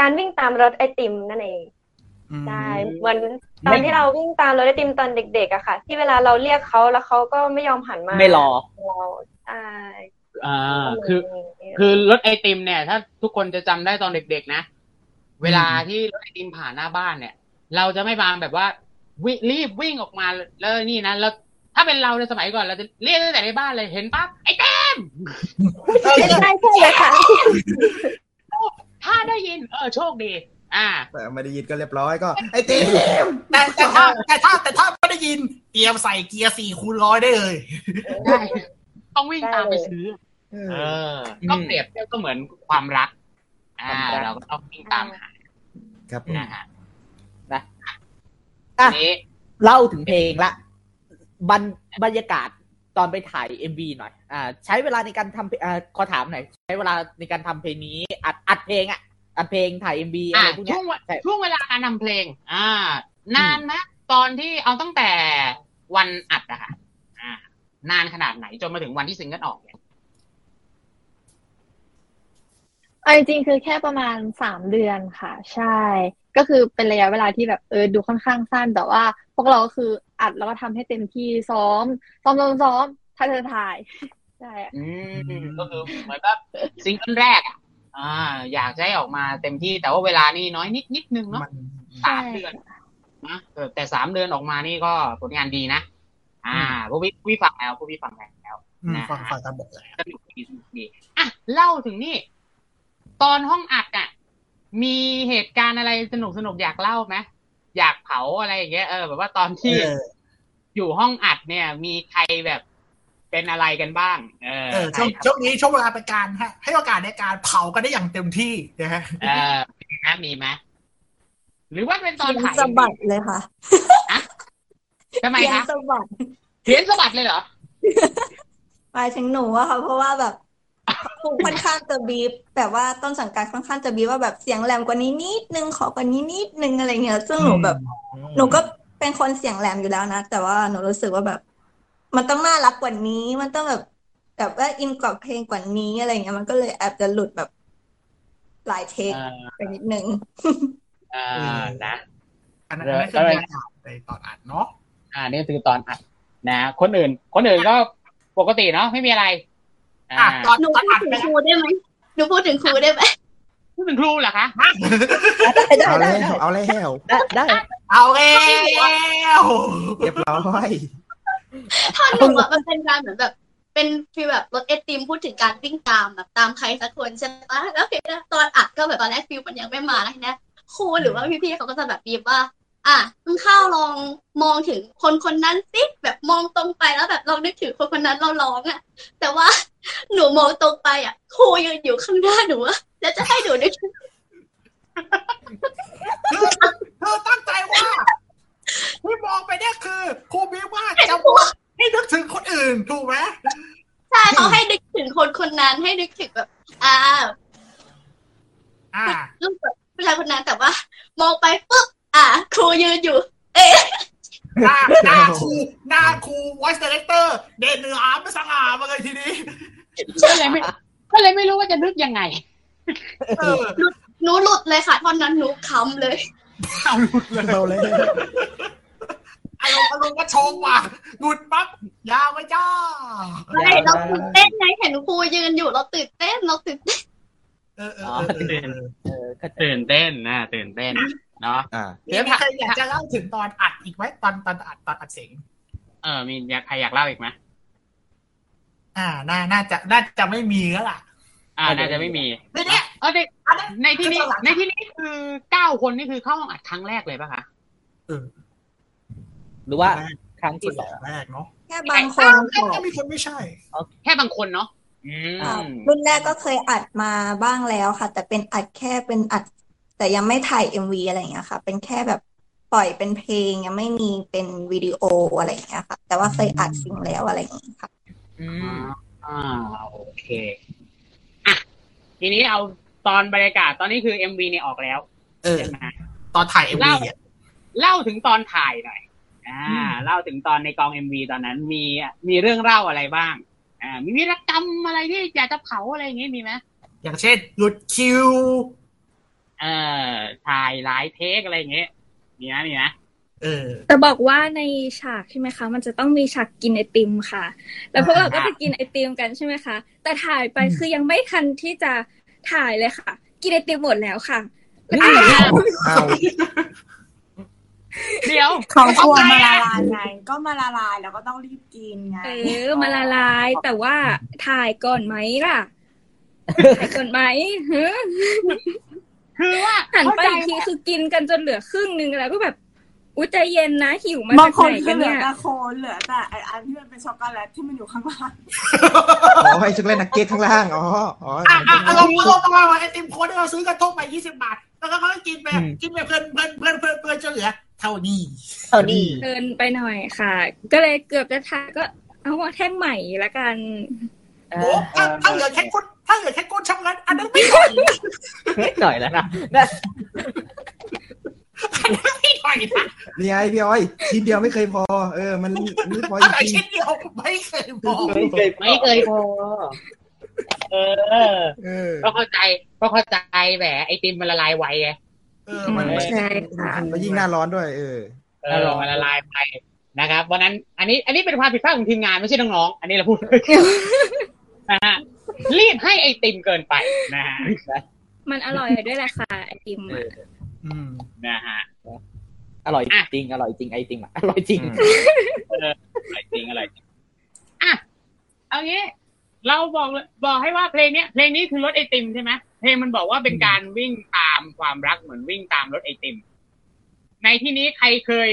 การวิ่งตามรถไอติมนั่นเองใช่เหมือนตอนที่เราวิ่งตามรถไอติมตอนเด็กๆอะค่ะ ที่เวลาเราเรียกเขาแล้วเขาก็ไม่ยอมหันมา ไม่รอเราใช่อ่าคือ คือรถไอติมเนี่ย ถ้าทุกคนจะจำได้ตอนเด็กๆนะ เวลาที่รถไอติมผ่านหน้าบ้านเนี่ย เราจะไม่บางแบบว่าวิรีบวิ่งออกมาแล้วนี่นะแล้วถ้าเป็นเราในสมัยก่อนเราจะเรียกตั้งแต่ในบ้านเลยเห็นปั๊บไอ้เต็มใช่ใช่เลยค่ะถ้าได้ยินเออโชคดี อ่าแต่ไม่ได้ยินก็เรียบร้อยก็ ไอ้เต็มแต่แต่ถ้าแต่ถ้าแต่ถ้าไม่ได้ยินเตรียมใส่เกียร์สี่คูณร้อยได้เลยใช่ต้องวิ่งตามไปซื้อเออก็เปรียบเทียบก็เหมือนความรัก อ่า เราก็ต้องวิ่งตามหาครับนะฮะนะ อะนี้เล่าถึงเพลงละบรรบรรยากาศตอนไปถ่าย MV หน่อย อ่า ใช้เวลาในการทำอ่าขอถามหน่อย ใช้เวลาในการทำเพลงนี้ อัดอัดเพลงอะ อัดเพลงถ่าย MV อะไรอะพวกช่เนี้ยใช่ช่วงเวลาการทำเพลง อ่า นานไหมตอนที่เอาตั้งแต่วันอัดอะค่ะ อ่า นานขนาดไหนจนมาถึงวันที่ซิงเกิลออกเนี่ยเอาจริงๆคือแค่ประมาณสามเดือนค่ะ ใช่ ก็คือเป็นระยะเวลาที่แบบเออดูค่อนข้างสั้น แต่ว่า พวกเราก็คืออัดแล้วก็ทำให้เต็มที่ซ้อม ซ้อมซ้อมซ้อมถ่ายถ่ายถ่ายใช่อะอืมก็คือเหมือนแบบซิงเกิลแรกอะอ่าอยากจะให้ออกมาเต็มที่แต่ว่าเวลานี่น้อยนิดนิดนึงเนาะสามเดือนนะเออแต่สามเดือนออกมานี่ก็ผลงานดีนะอ่าพวกพี่พี่ฟังแล้วพวกพี่ฟังแล้วอืมนะฟังฟังตามบทเลยสนุกดีสนุกดีอะเล่าถึงนี่ ตอนห้องอัดอะ มีเหตุการณ์อะไรสนุกสนุกอยากเล่าไหมอยากเผาอะไรอย่างเงี้ยเออแบบว่าตอนที่เอออยู่ห้องอัดเนี่ย มีใครแบบเป็นอะไรกันบ้าง เออเออช่วงใครช่วงนี้ช่วงเวลาเป็นการให้ให้โอกาสในการเผากันได้อย่างเต็มที่นะฮะเออมีไหมมีไหมหรือว่าเป็นตอนถ่ายสะบัดเลยค่ะทำไมเขียนคะสะบัดเขียนสะบัดเลยเหรอหมายถึงหนูอะค่ะเพราะว่าแบบ ครูค่อนข้างจะบีบแบบว่าต้นสังกัดค่อนข้างจะบีบว่าแบบเสียงแหลมกว่านี้นิดนึงขอกว่านี้นิดนึงอะไรเงี้ยซึ่งหนูแบบ หนูก็เป็นคนเสียงแหลมอยู่แล้วนะ แต่ว่าหนูรู้สึกว่าแบบ มันต้องน่ารักกว่านี้ มันต้องแบบแบบว่าอินกับเพลงกว่านี้อะไรเงี้ยมันก็เลยแอบจะหลุดแบบหลายเทคอ่าไปนิดนึงอ่านะอันนั้นอันนั้นคือบรรยากาศในตอนอัดเนาะอ่านี่คือตอนอัดนะคนอื่น คนอื่นก็ปกติเนาะไม่มีอะไร อะตอนหนูตอนพูอัดดถึงไปครูได้ไหมหนูพูดถึงครูได้ไหมพูดถึงครูเหรอคะได้เอาได้แล้วเอาแล้วได้ได้เอาแล้วเรียบร้อยท่อนหนึ่งอะมันเป็นการเหมือนแบบเป็นฟีลแบบรถไอติมพูดถึงการวิ่งตามแบบตามใครสักคนใช่ปะแล้วทีนี้ตอนอัดก็แบบตอนแรกฟิลมันยังไม่มาแล้วทีเนี้ยครูหรือว่าพี่ๆเขาก็จะแบบบีบว่า อะมึงเข้าลองมองถึงคนคนนั้นสิแบบมองตรงไปแล้วแบบลองนึกถึงคนคนนั้นเราร้องอะแต่ว่าหนูมองตรงไปอะครูยืนอยู่ข้างหน้าหนูอะแล้วจะให้หนูนึกถึงคือเธอตั้งใจว่าที่มองไปเนี่ยคือครูบีว่าจะว่าให้นึกถึงคนอื่นถูกไหมใช่เขาให้นึกถึงคนคนนั้นให้นึกถึงแบบ อ่าอ่ารูปแบบผู้ชายคนนั้นแต่ว่า มองไปปุ๊บอะครู ยืนอยู่ เอ๊ะหน้าหน้าครูหน้าครู voice director เด่นเนื้ออาร์มไม่สง่ามาเลยทีนี้ก็เลยไม่ก็เลยไม่รู้ว่าจะนึกยังไงเออหนูหลุดเลยค่ะท่อนนั้นหนูคำเลยเอาหลุดเลยเอาแล้วอารมณ์อารมณ์ก็ชงว่ะหลุดปั๊บยาวไปจ้าใช่เราตื่นเต้นไงเห็นครูยืนอยู่เราตื่นเต้นเราตื่นเต้นเออเอออ๋อเออเออเออเข้าใจตื่นเต้นนะตื่นเต้น เนาะอ่ามีมีใครอยากจะเล่าถึงตอนอัดอีกไหมตอนตอนอัดตอนอัดเสียงเออ มีอยากใครอยากเล่าอีกไหมอ่าน่าน่าจะน่าจะไม่มีแล้วล่ะ อ่าน่าจะไม่มีไม่เนี่ยเออในอันนั้นในที่นี้คือตอนหลังในที่นี้คือเก้าคนนี่คือเข้าห้องอัดครั้งแรกเลยป่ะคะเออหรือว่าครั้งที่สองแรกเนาะแค่บางคนแค่ค่ะมีคนไม่ใช่แค่บางคนเนาะอืมอ่ารุ่นแรกก็เคยอัดมาบ้างแล้วค่ะ แต่เป็นอัดแค่เป็นอัด แต่ยังไม่ถ่ายเอ็มวีอะไรอย่างเงี้ยค่ะ เป็นแค่แบบปล่อยเป็นเพลงยังไม่มีเป็นวิดีโออะไรอย่างเงี้ยค่ะ แต่ว่าเคยอัดซิงแล้วอะไรอย่างเงี้ยค่ะอ่าโอเคอะทีนี้เอาตอนบรรยากาศตอนนี้คือเอ็มวีเนี่ยออกแล้วเออ ใช่ไหมตอนถ่ายเอ็มวีเล่าอะเล่าถึงตอนถ่ายหน่อย อ่าอืมเล่าถึงตอนในกองเอ็มวีตอนนั้นมีมีเรื่องเล่าอะไรบ้าง อ่า มีวีรกรรมอะไรที่อยากจะเผาอะไรอย่างงี้มีไหมอย่างเช่นหลุดคิว เอ่อถ่ายหลายเทคอะไรอย่างเงี้ยมีนะมีนะเออแต่บอกว่าในฉากใช่ไหมคะ มันจะต้องมีฉากกินไอติมค่ะ แล้วพวกเราก็จะกินไอติมกันใช่ไหมคะ แต่ถ่ายไปคือยังไม่ทันที่จะถ่ายเลยค่ะ กินไอติมหมดแล้วค่ะแล้วก็เอาเดี๋ยวเขากลัวมาละลายไงก็มาละลายแล้วก็ต้องรีบกินไงเออมาละลายแต่ว่าถ่ายก่อนไหมล่ะถ่ายก่อนไหมฮะ คือว่าหันไปอีกทีคือกินกันจนเหลือครึ่งนึงแล้วก็แบบอุ้ยใจเย็นนะหิวมาบาจางกคนไหนคืกัอนเหลืเนี่อยแต่โคนเหลือแต่ไออันที่มันเป็นช็อกโกแลตที่มันอยู่ข้างล่างอ๋อให้ช็อกโกแลตนักเก็ตข้างล่างอ๋ออ๋ออะอะอารมณ์อารมณ์ประมาณว่าไอติมโค้ดที่เราซื้อกระทงไปยี่สิบบาท แล้วก็เขาก็กินไปอืมกินไปเพลินเพลินเพลินเพลินเพลินจนเหลือ เท่านี้เท่านี้เกินไปหน่อยค่ะ ก็เลยเกือบจะถ่ายก็เอาว่าแท่งใหม่ละกันเอ โอ้อถ้าถ้าเหลือแค่ก้นถ้าเหลือแค่ก้นช็อกโกแลตอันนั้นไม่หน่อยนิดหน่อยแล้วนะนะไม่หน่อยนะนี่ไงพี่อ้อยชิ้นเดียวไม่เคยพอ เออ มันไม่พอจอะไรริงเช่นเดียวไม่เคยบอกไม่เคยไม่เคยพอเออๆเออก็เข้าใจก็เข้าใจแหมไอติมมันละลายไวไงเออมันใช่ค่ะแล้วยิ่งหน้าร้อนด้วย เออเออมันละลายไปนะครับวันนั้น อันนี้ อันนี้เป็นความผิดพลาดของทีมงานไม่ใช่น้องๆอันนี้เราพูด นะฮะรีบให้ไอติมเกินไปนะฮะมันอร่อยด้วยแหละค่ะไอติมเออะออืมนะฮะอร่อยอะจริง อร่อยจริงไอติมอะอร่อยจริงอร่อยจริงอร่อยจริงอะเอางี้เราบอกเลยบอกให้ว่าเพลงเนี้ยเพลงนี้คือรถไอติมใช่ไหมเพลงมันบอกว่าเป็นการวิ่งตามความรักเหมือนวิ่งตามรถไอติม ในที่นี้ใครเคย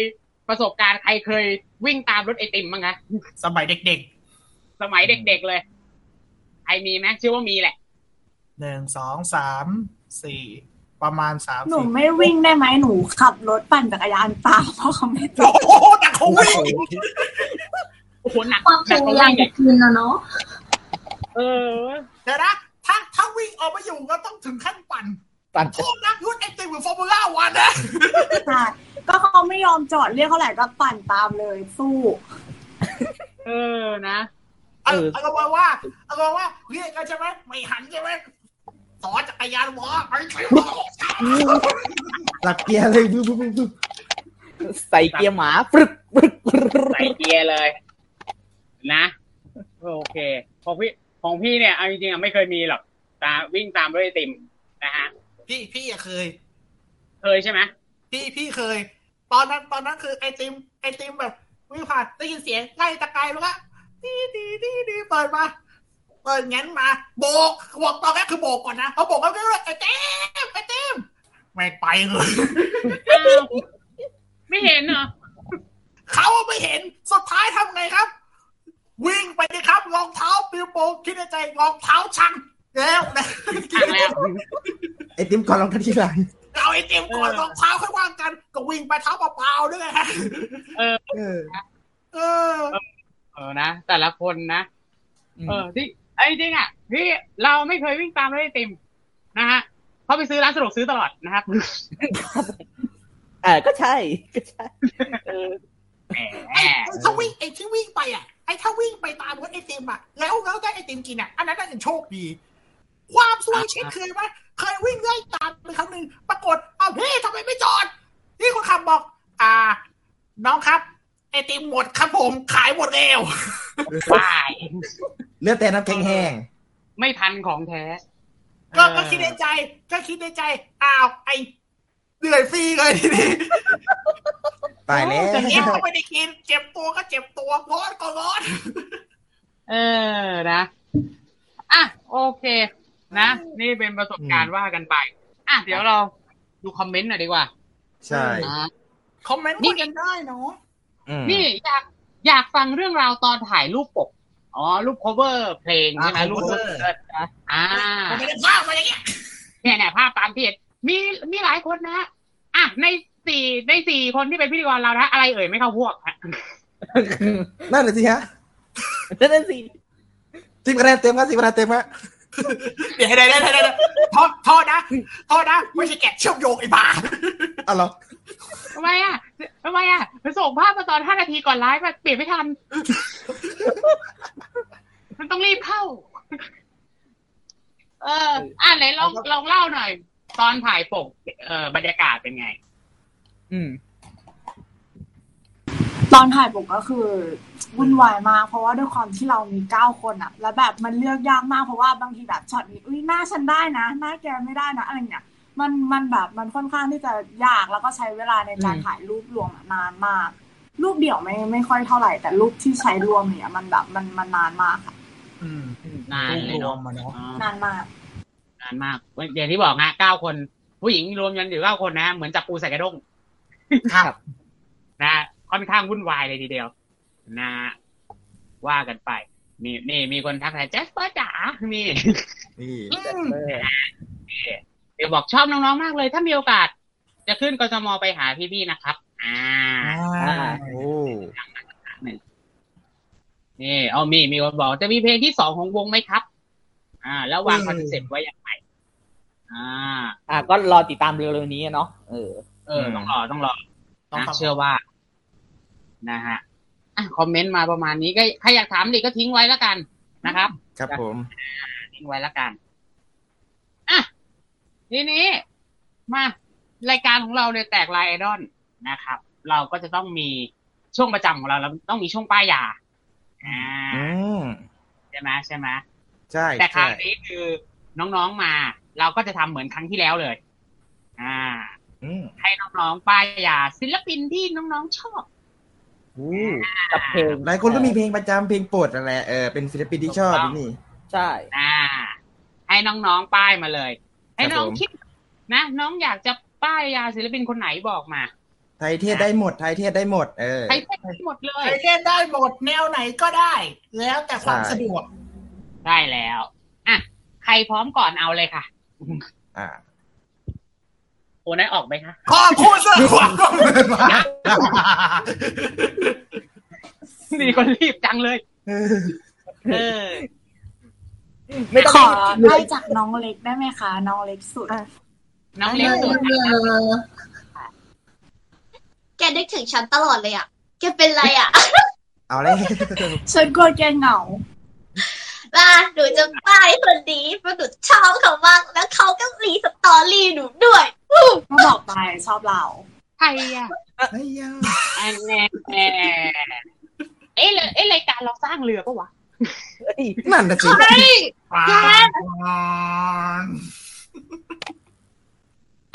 ประสบการณ์ใครเคยวิ่งตามรถไอติมบ้างคะสมัยเด็กสมัยเด็กๆเลย ใครมีไหมเชื่อว่ามีแหละๆหนึ่งสองสามสี่ประมาณสามหนูสี่ไม่วิ่งได้ไหมหนูขับรถปั่นจักรยานตามเพราะเขาไม่ติโอ้ดโหแต่เขาวิ่งโอ้โหหนักความพหนักยากว่ายามวิ่งจะอีกกินนะเนาะเออ เดี๋ยวนะถ้าถ้าวิ่งออกมาอยู่ก็ต้องถึงขั้นปั่นปั่นโคตรนักรุ่นไอติมเหมือนฟอร์มูล่าวันนะใช่ก็เขาไม่ยอมจอดเรียกเขาไหร่ก็ปั่นตามเลยสู้ เออนะ เอาเอาลงมาว่าเอาลงมาว่าเรียกกันใช่ไหมไม่หันใช่ไหมสอนจักรยานวะไปใช่ไหมหลักเกียร์เลยบึ้บบึ้บบึ้บบึ้บใส่เกียร์หมาปรึกปรึกปรึกใส่เกียร์เลย นะ โอเคของพี่ของพี่เนี่ยเอาจริงๆอะไม่เคยมีหรอกตาวิ่งตามรถไอติมนะฮะพี่พี่อะเคย เคยใช่ไหมพี่พี่เคย ตอนนั้นตอนนั้นคือไอติมไอติมแบบวิ่งผ่านได้ยินเสียงไล่ตะไคร้แล้วก็ ดีดีดีดีเปิดมาเปิดงั้นมาโบกบอกตอนแรกคือโบกก่อนนะเขาโบกแล้วก็ไอเต็มไอเต็มไม่งไปเลยอ้าวไม่เห็นเหรอเขาไม่เห็นสุดท้ายทำไงครับ วิ่งไปดิครับรองเท้าปิวโปคิดในใจรองเท้าชังแล้วนะทางแล้วไอติมก่อนลองทันทีหลังเอาไอเต็มก่อนรองเท้าค่อยว่างกัน ก็วิ่งไปเท้าเปล่าๆด้วยฮะเออ เออ เออเออนะแต่ละคนนะเออที่ไอ้จริงอะพี่เราไม่เคยวิ่งตามรถไอติมนะฮะเพราะไปซื้อร้านสะดวกซื้อตลอดนะครับเออก็ใช่ก็ใช่เออแหมไอ้ไอ้ถ้าวิ่งไอ้ที่วิ่งไปอะไอ้ถ้าวิ่งไปตามรถไอติมอะแล้วแล้วได้ไอติมกินอะอันนั้นน่าจะโชคดี ความสวยเช่นเคยไหมเคยวิ่งไล่ตามไปครั้งหนึ่งปรากฏอ้าวพี่ทำไมไม่จอด นี่คนขับบอก อ่า น้องครับไอ ติมหมดครับผม ขายหมดแล้วว้ายเลือดแต่น้ำแข็งแห้งไม่ทันของแท้ ก็เออก็คิดในใจ ก็คิดในใจ อ้าว ไอเหนื่อยฟรีเลยทีนี้ตายแล้วเจ็บก็ไม่ได้กิน เจ็บตัวก็เจ็บตัวร้อนก็ร้อน เออนะอะโอเค นะ นี่เป็นประสบการณ์ว่ากันไป อะ เดี๋ยวเราดูคอมเมนต์หน่อยดีกว่า ใช่นะคอมเมนต์คุยกันได้เนาะอืม นี่อยากอยากฟังเรื่องราวตอนถ่ายรูปปก อ๋อ รูป cover เพลงใช่ไหมอ่ารูป cover อ่ามันไม่ได้ภาพมาอย่างเงี้ยเนี่ยเนี่ยภาพตามที่เห็นมีมีหลายคนนะอะในสี่ในสี่คนที่เป็นพิธีกรเรานะอะไรเอ่ยไม่เข้าพวกฮะนั่นเลยสิฮะนั่นสิสิบคะแนนเต็มครับสิบคะแนนเต็มฮะเดี๋ยวเดี๋ยวเดี๋ยวเดี๋ยวเดี๋ยวโทษโทษนะโทษนะ ไม่ใช่แกะเชื่อมโยงไอ้บ้าเอาเหรอ ทำไมอะทำไมอะส่งภาพมาตอนห้านาทีก่อนไลฟ์อะเปลี่ยนไม่ทัน มันต้องรีบเข้า เออ อะไหนลองลองเล่าหน่อย ตอนถ่ายปก เออบรรยากาศเป็นไง อืม ตอนถ่ายปกก็คือวุ่นวายมากเพราะว่าด้วยความที่เรามีเก้าคนอะแล้วแบบมันเลือกยากมากเพราะว่าบางทีแบบช็อตนี้อุ้ยหน้าฉันได้นะหน้าแกไม่ได้นะอะไรเงี้ย มันมันแบบมันค่อนข้างที่จะยากแล้วก็ใช้เวลาในการอืมถ่ายรูปรวมอะนานมาก รูปเดี่ยวไม่ไม่ค่อยเท่าไหร่ แต่รูปที่ใช้รวมเนี่ย มันแบบมันมันนานมากค่ะอืมนานเลยรวเนาะมมาเนาะอ๋อนานมาก นานมากอย่างที่บอกฮะเก้าคน ผู้หญิงรวมกันอยู่เก้าคนนะ เหมือนจับปูใส่กระด้งครับนะค่อนข้างวุ่นวายเลยทีเดียว นะว่ากันไปนี่นี่มีคนทักทายแจสเปอร์จ๋านี่นี่ เดี๋ยวบอกชอบน้องๆมากเลย ถ้ามีโอกาส จะขึ้นกทมไปหาพี่ๆนะครับอ่าอ่าโอ้นี่เอามีมีคนบอกจะมีเพลงที่สองของวงไหมครับ อ่า แล้ววางคอนเซ็ปต์ไว้อย่างไรอ่า อะก็รอติดตามเร็วๆนี้เนาะเออ เออ ต้องรอต้องรอต้องนะฟังเชื่อว่า นะฮะอะคอมเมนต์มาประมาณนี้ก็ใครอยากถามดิก็ทิ้งไว้แล้วกันนะครับ ครับผม ทิ้งไว้แล้วกันอะ ทีนี้มารายการของเราเนี่ยแตกไลน์ไอดอลนะครับ เราก็จะต้องมีช่วงประจำของเราเราต้องมีช่วงป้ายยาอ่าอืมใช่ไหมใช่ไหมใช่แต่คราใช่วนี้คือน้องๆมา เราก็จะทำเหมือนครั้งที่แล้วเลย อ่าอืมให้น้องๆป้ายยา ศิลปินที่น้องๆชอบอู้กับเพลงหลายคนก็มีเพลงประจำเพลงโปรดนั่นแหละเออเป็นศิลปินที่ชอบถูกต้องนี่ ใช่ อ่า ให้น้องๆป้ายมาเลย ให้น้องผมคิดนะน้องอยากจะป้ายยาศิลปินคนไหนบอกมา ไทยเทศได้หมดไทยเทศได้หมดเออใครเต้นหมดเลยใครเล่นได้หมดแนวไหนก็ได้ แล้วแต่ความใช่สะดวกได้แล้วอะใครพร้อมก่อนเอาเลยค่ะ อ่าโอ้นายออกไหมคะขอบคุณสำหรับความร่วมมือมามีคนรีบจังเลย เออ ไม่ต้องขอรีบไล่จากน้องเล็กได้ไหมคะ น้องเล็กสุด น้องเล็กสุดเออแกนึกถึงฉันตลอดเลยอะ แกเป็นไรอะ เอาเลยฉันกลัวแกเหงาล่ะหนูจะป้ายคนนี้เพราะหนูชอบเขามากแล้วเขาก็รีสตอรี่หนูด้วยก็บอกไปชอบเรา ใครอะไอ้ยาอันแน่แน่เอ๊ะเลยเอ๊ะรายการเราสร้างเรือปะวะ นั่นนะสิเฮ้ยแก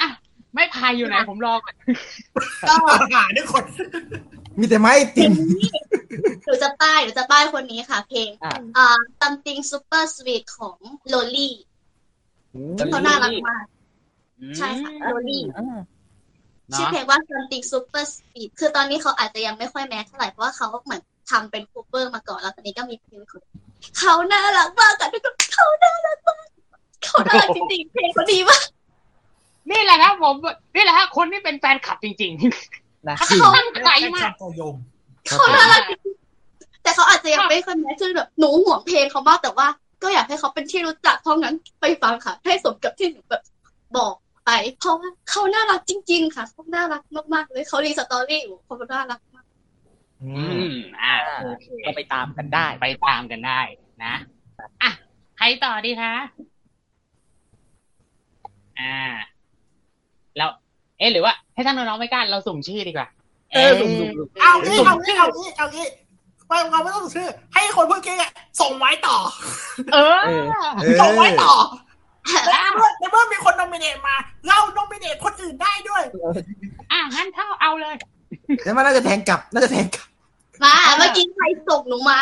อะไม่พายอยู่ไหนผมรอก่อนก็หาทุกคน มีแต่ไม้ไอติมหนูจะป้ายหนูจะป้ายคนนี้ค่ะ เพลงอะอ่า something super sweet ของโลลี่ที่เขาน่ารักมาก ใช่ค่ะโลลี่อ่าชื่อเพลงว่า something super sweet คือตอนนี้เขาอาจจะยังไม่ค่อยแมสเท่าไหร่เพราะว่าเขาเหมือน ทำเป็นคูเปอร์มาก่อนแล้วตอนนี้ก็มีเพลงของเขาน่ารักมากกันทุกคนเขาน่ารักมากเขาน่ารักจริงๆเพลงเขาดีมากนี่แหละครับผมนี่แหละฮะคนที่เป็นแฟนคลับจริงนะๆเขาตั้งใจมากตัวยงเขาน่ารักจริงๆแต่เขาอาจจะยังไม่ค่อยแมสคือแบบหนูห่วงเพลงเขามากแต่ว่า ก็อยากให้เขาเป็นที่รู้จักเพราะงั้นไปฟังค่ะ ให้สมกับที่หนูแบบบอกไปเพราะว่าเขาน่ารักจริง ๆ ค่ะเขาน่ารักมากๆเลยเขารีสตอรี่อยู่เขาน่ารักมาก อือืมมอ่าโอเคก็ไปตามกันได้ ไปตามกันได้นะอะใครต่อดีคะอ่า แล้ว เอ๊ะหรือว่า ให้ท่านน้องๆไม่กล้าเราสุ่มชื่อดีกว่า เออสุ่มสุ่มสุ่มเอางี้เอางี้เอางี้เอางี้ไม่เราไม่ต้องชื่อ ให้คนเมื่อกี้อะส่งไว้ต่อเออเออเออ ส่งไว้ต่อแล้วเมื่อแล้วเมื่อมีคนนอมิเนตมา เรานอมิเนตคนอื่นได้ด้วย อะงั้นเท่าเอาเลยแล้วมันน่าจะแทงกลับ น่าจะแทงกลับ มาเมื่อกี้ใครส่งหนูมา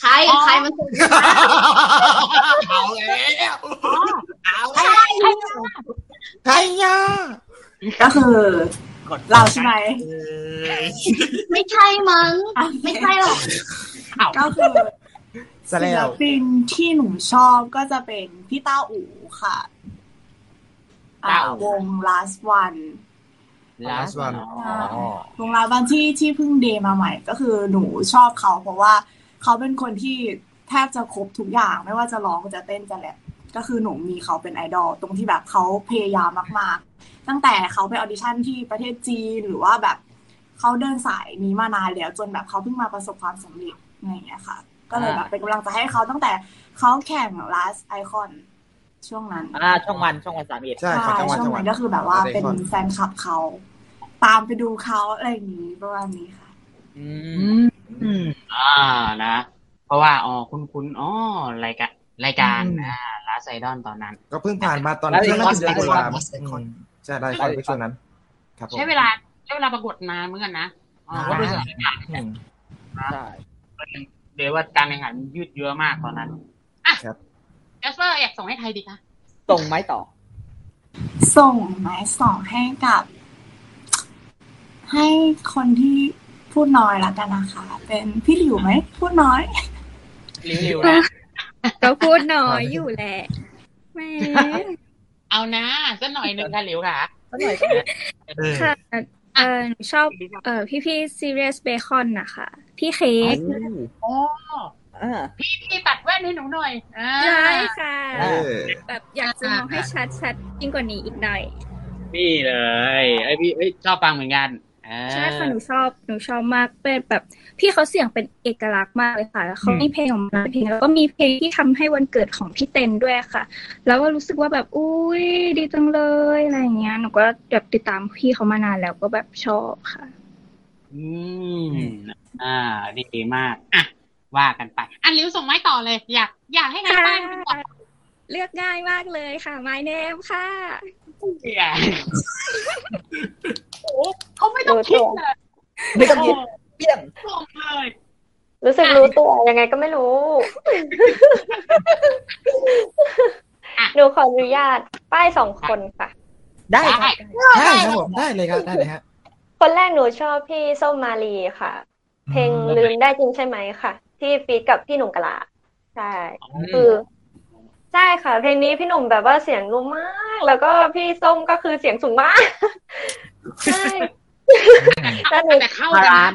ใครอ๋อใครมาส่งหนูมาเอาแล้วเอาใครแล้วใครไทยยาก็คือกดเราใช่ไหมไม่ใช่มั้งไม่ใช่หรอกก็คือซะแล้ศิลวปินที่หนูชอบก็จะเป็นพี่ต้าอู๋ค่ะอ่าต้าอู๋วง last one last one วง last one ที่ที่เพิ่งเดย์มาใหม่ ก็คือหนูชอบเขา เพราะว่าเขาเป็นคนที่แทบจะครบทุกอย่างไม่ว่าจะร้องจะเต้นจะแรปก็คือหนูมีเขาเป็นไอดอลตรงที่แบบเขาพยายามมาก ๆ ตั้งแต่เขาไปออดิชั่นที่ประเทศจีนหรือว่าแบบเขาเดินสายนี้มานานแล้วจนแบบเขาเพิ่งมาประสบความสำเร็จอะไรอย่างเงี้ยค่ะ ก็เลยแบบเป็นกำลังใจให้เขาตั้งแต่เขาแข่ง last icon ช่วงนั้นอ่าช่องวันช่องวันสามเอ็ดใช่ขอจังหวัดช่วจังงหวัดนั้นก็คือแบบว่า Last เป็น Icon แฟนคลับเขาตามไปดูเขาอะไรอย่างนี้ประมาณนี้ค่ะ อืมอ่านะ เพราะว่าอ๋อคุณคุณอ๋อรายการรายการอืมอ่าลาไซดอนตอนนั้น ก็เพิ่งผ่านมาตอนแล้วช่วงนั้นอีกเดือนตุลา Last Icon อืมใช่ได้คอนไปช่วงนั้น ครับผมใช้เวลาใช้เวลาประกวดนานเหมือนกันนะอ๋ออ่าเพราะด้วยสถานการณ์อืมนะใช่เดี๋ยวว่าการแข่งขันยืดเยื้อมากตอนนั้นอะครับ แจสเปอร์อยากส่งให้ใครดีคะส่งไม้ต่อ ส่งไม้สองให้กับ ให้คนที่พูดน้อยละกันนะคะ เป็นพี่หลิวไหมพูดน้อยริวๆนะก็พูดน้อยอยู่แหละแหม่เอานะสักหน่อยหนึ่งค่ะหลิวค่ะสักหน่อยก็เออค่ะเออหนูชอบ เออพี่พี่ซีเรียสเบคอนนะคะพี่เค้กโอ้อ่า พี่พี่ตัดแว่นให้หนูหน่อยอ่าใช่ค่ะเออแบบอยากจะมองให้ชัดชัดยิ่งกว่านี้อีกหน่อยนี่เลยไอยพี่เอ้ยชอบฟังเหมือนกันเออใช่ค่ะหนูชอบหนูชอบมากเป็นแบบ พี่เขาเสียงเป็นเอกลักษณ์มากเลยค่ะแล้วเขามีเพลงของมันเพลงแล้วก็มีเพลงที่ทำให้วันเกิดของพี่เต็นด้วยค่ะ แล้วก็รู้สึกว่าแบบอุ้ยดีจังเลยอะไรอย่างเงี้ยหนูก็แบบติดตามพี่เขามานานแล้วก็แบบชอบค่ะ อืมอ่าดีมากอะ ว่ากันไป อันลิวส่งไม้ต่อเลย อยากอยากให้ใครค่ะบ้างก่อนเลือกง่ายมากเลยค่ะ My name ค่ะอยากโอ้เขาไม่ต้องคิดเลยไม่ต้องคิดเปี้ยงส่งเลยรู้สึกรู้ตัวยังไงก็ไม่รู้ หนูขออนุญาตป้ายสองคนค่ะ ได้ครับได้ครับผมได้เลยครับได้เลยฮะคนแรกหนูชอบพี่ส้มมาลีค่ะ เพลงลืมได้จริงใช่ไหมค่ะ ที่ฟีดกับพี่หนุ่มกะลาใช่ คือใช่ค่ะเพลงนี้พี่หนุ่มแบบว่าเสียงนุ่มมาก แล้วก็พี่ส้มก็คือเสียงสูงมากใช่แล้วหนูแต่เข้าบากัลานนนะ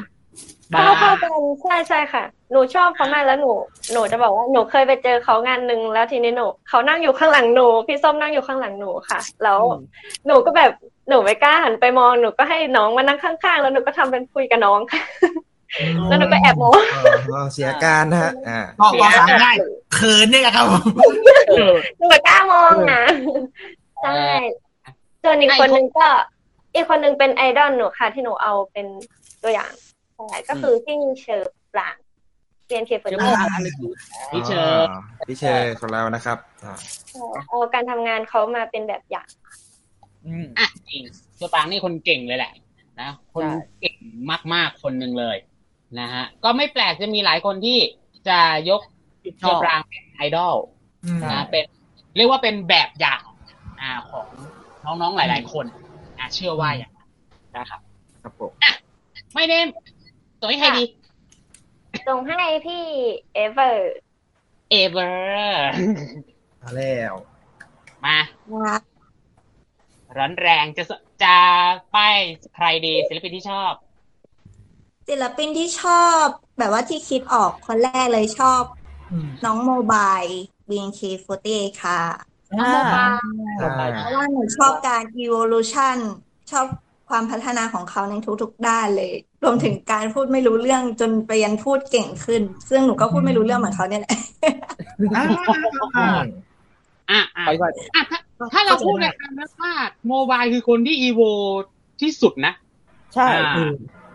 บาเข้าลานเข้ากันใช่ใช่ค่ะ หนูชอบเขามากแล้วหนู หนูจะบอกว่าหนูเคยไปเจอเขางานหนึ่งแล้วทีนี้หนูเขานั่งอยู่ข้างหลังหนู พี่ส้มนั่งอยู่ข้างหลังหนูค่ะ แล้วหนูก็แบบหนูไม่กล้าหันไปมองหนูก็ให้น้องมานั่งข้างๆ แล้วหนูก็ทำเป็นคุยกับน้องค่ะ แล้วหนูก็แอบมองเออเสียการนะฮะอ่าบอกบอกสามง่ายเขินเนี่ยครับผมหนูไม่กล้ามองนะใช่ส่วนอีกคนนึงก็ อีกคนนึงเป็นไอดอลหนูค่ะ ที่หนูเอาเป็นตัวอย่างใช่ก็คือพี่เชอร์ปรางเรียนเคฟเดี๋ยวเอมาอ่านเลยคือพี่เชอร์พี่เชอร์ของเรานะครับอ่าเอาการทำงานเขามาเป็นแบบอย่างอืมอะจริงตัวปางนี่คนเก่งเลยแหละนะคนใช่เก่งมากๆคนหนึ่งเลย นะฮะ ก็ไม่แปลกจะมีหลายคนที่จะยกชเชออบร์ปรางเป็นไอดอลอืมนะเป็น เรียกว่าเป็นแบบอย่างอ่าของน้องๆหลาย ๆ คนอ่าเชื่อว่าอย่างนั้นนะครับครับผมไม่เน้นตัวให้ใครดีส่งให้พี่เอเวอร์เอเวอร์มาแล้วมานะคะร้อนแรงจะจะป้ายใครดีศิลปินที่ชอบ ศิลปินที่ชอบ แบบว่าที่คิดออกคนแรกเลยชอบอืมน้องโมบาย BNK48 ค่ะอ่าอ่าเพราะว่าหนูชอบการ evolution ชอบความพัฒนาของเขาในทุกๆด้านเลย รวมถึงการพูดไม่รู้เรื่องจนไปยันพูดเก่งขึ้น ซึ่งหนูก็พูดไม่รู้เรื่องเหมือนเขาเนี่ยแหละอ่าอืมอะอะไปก่อนอะถ้าถ้าเราพูดในคำนั้นว่าโมบายคือคนที่อีโวที่สุดนะ ใช่อ่า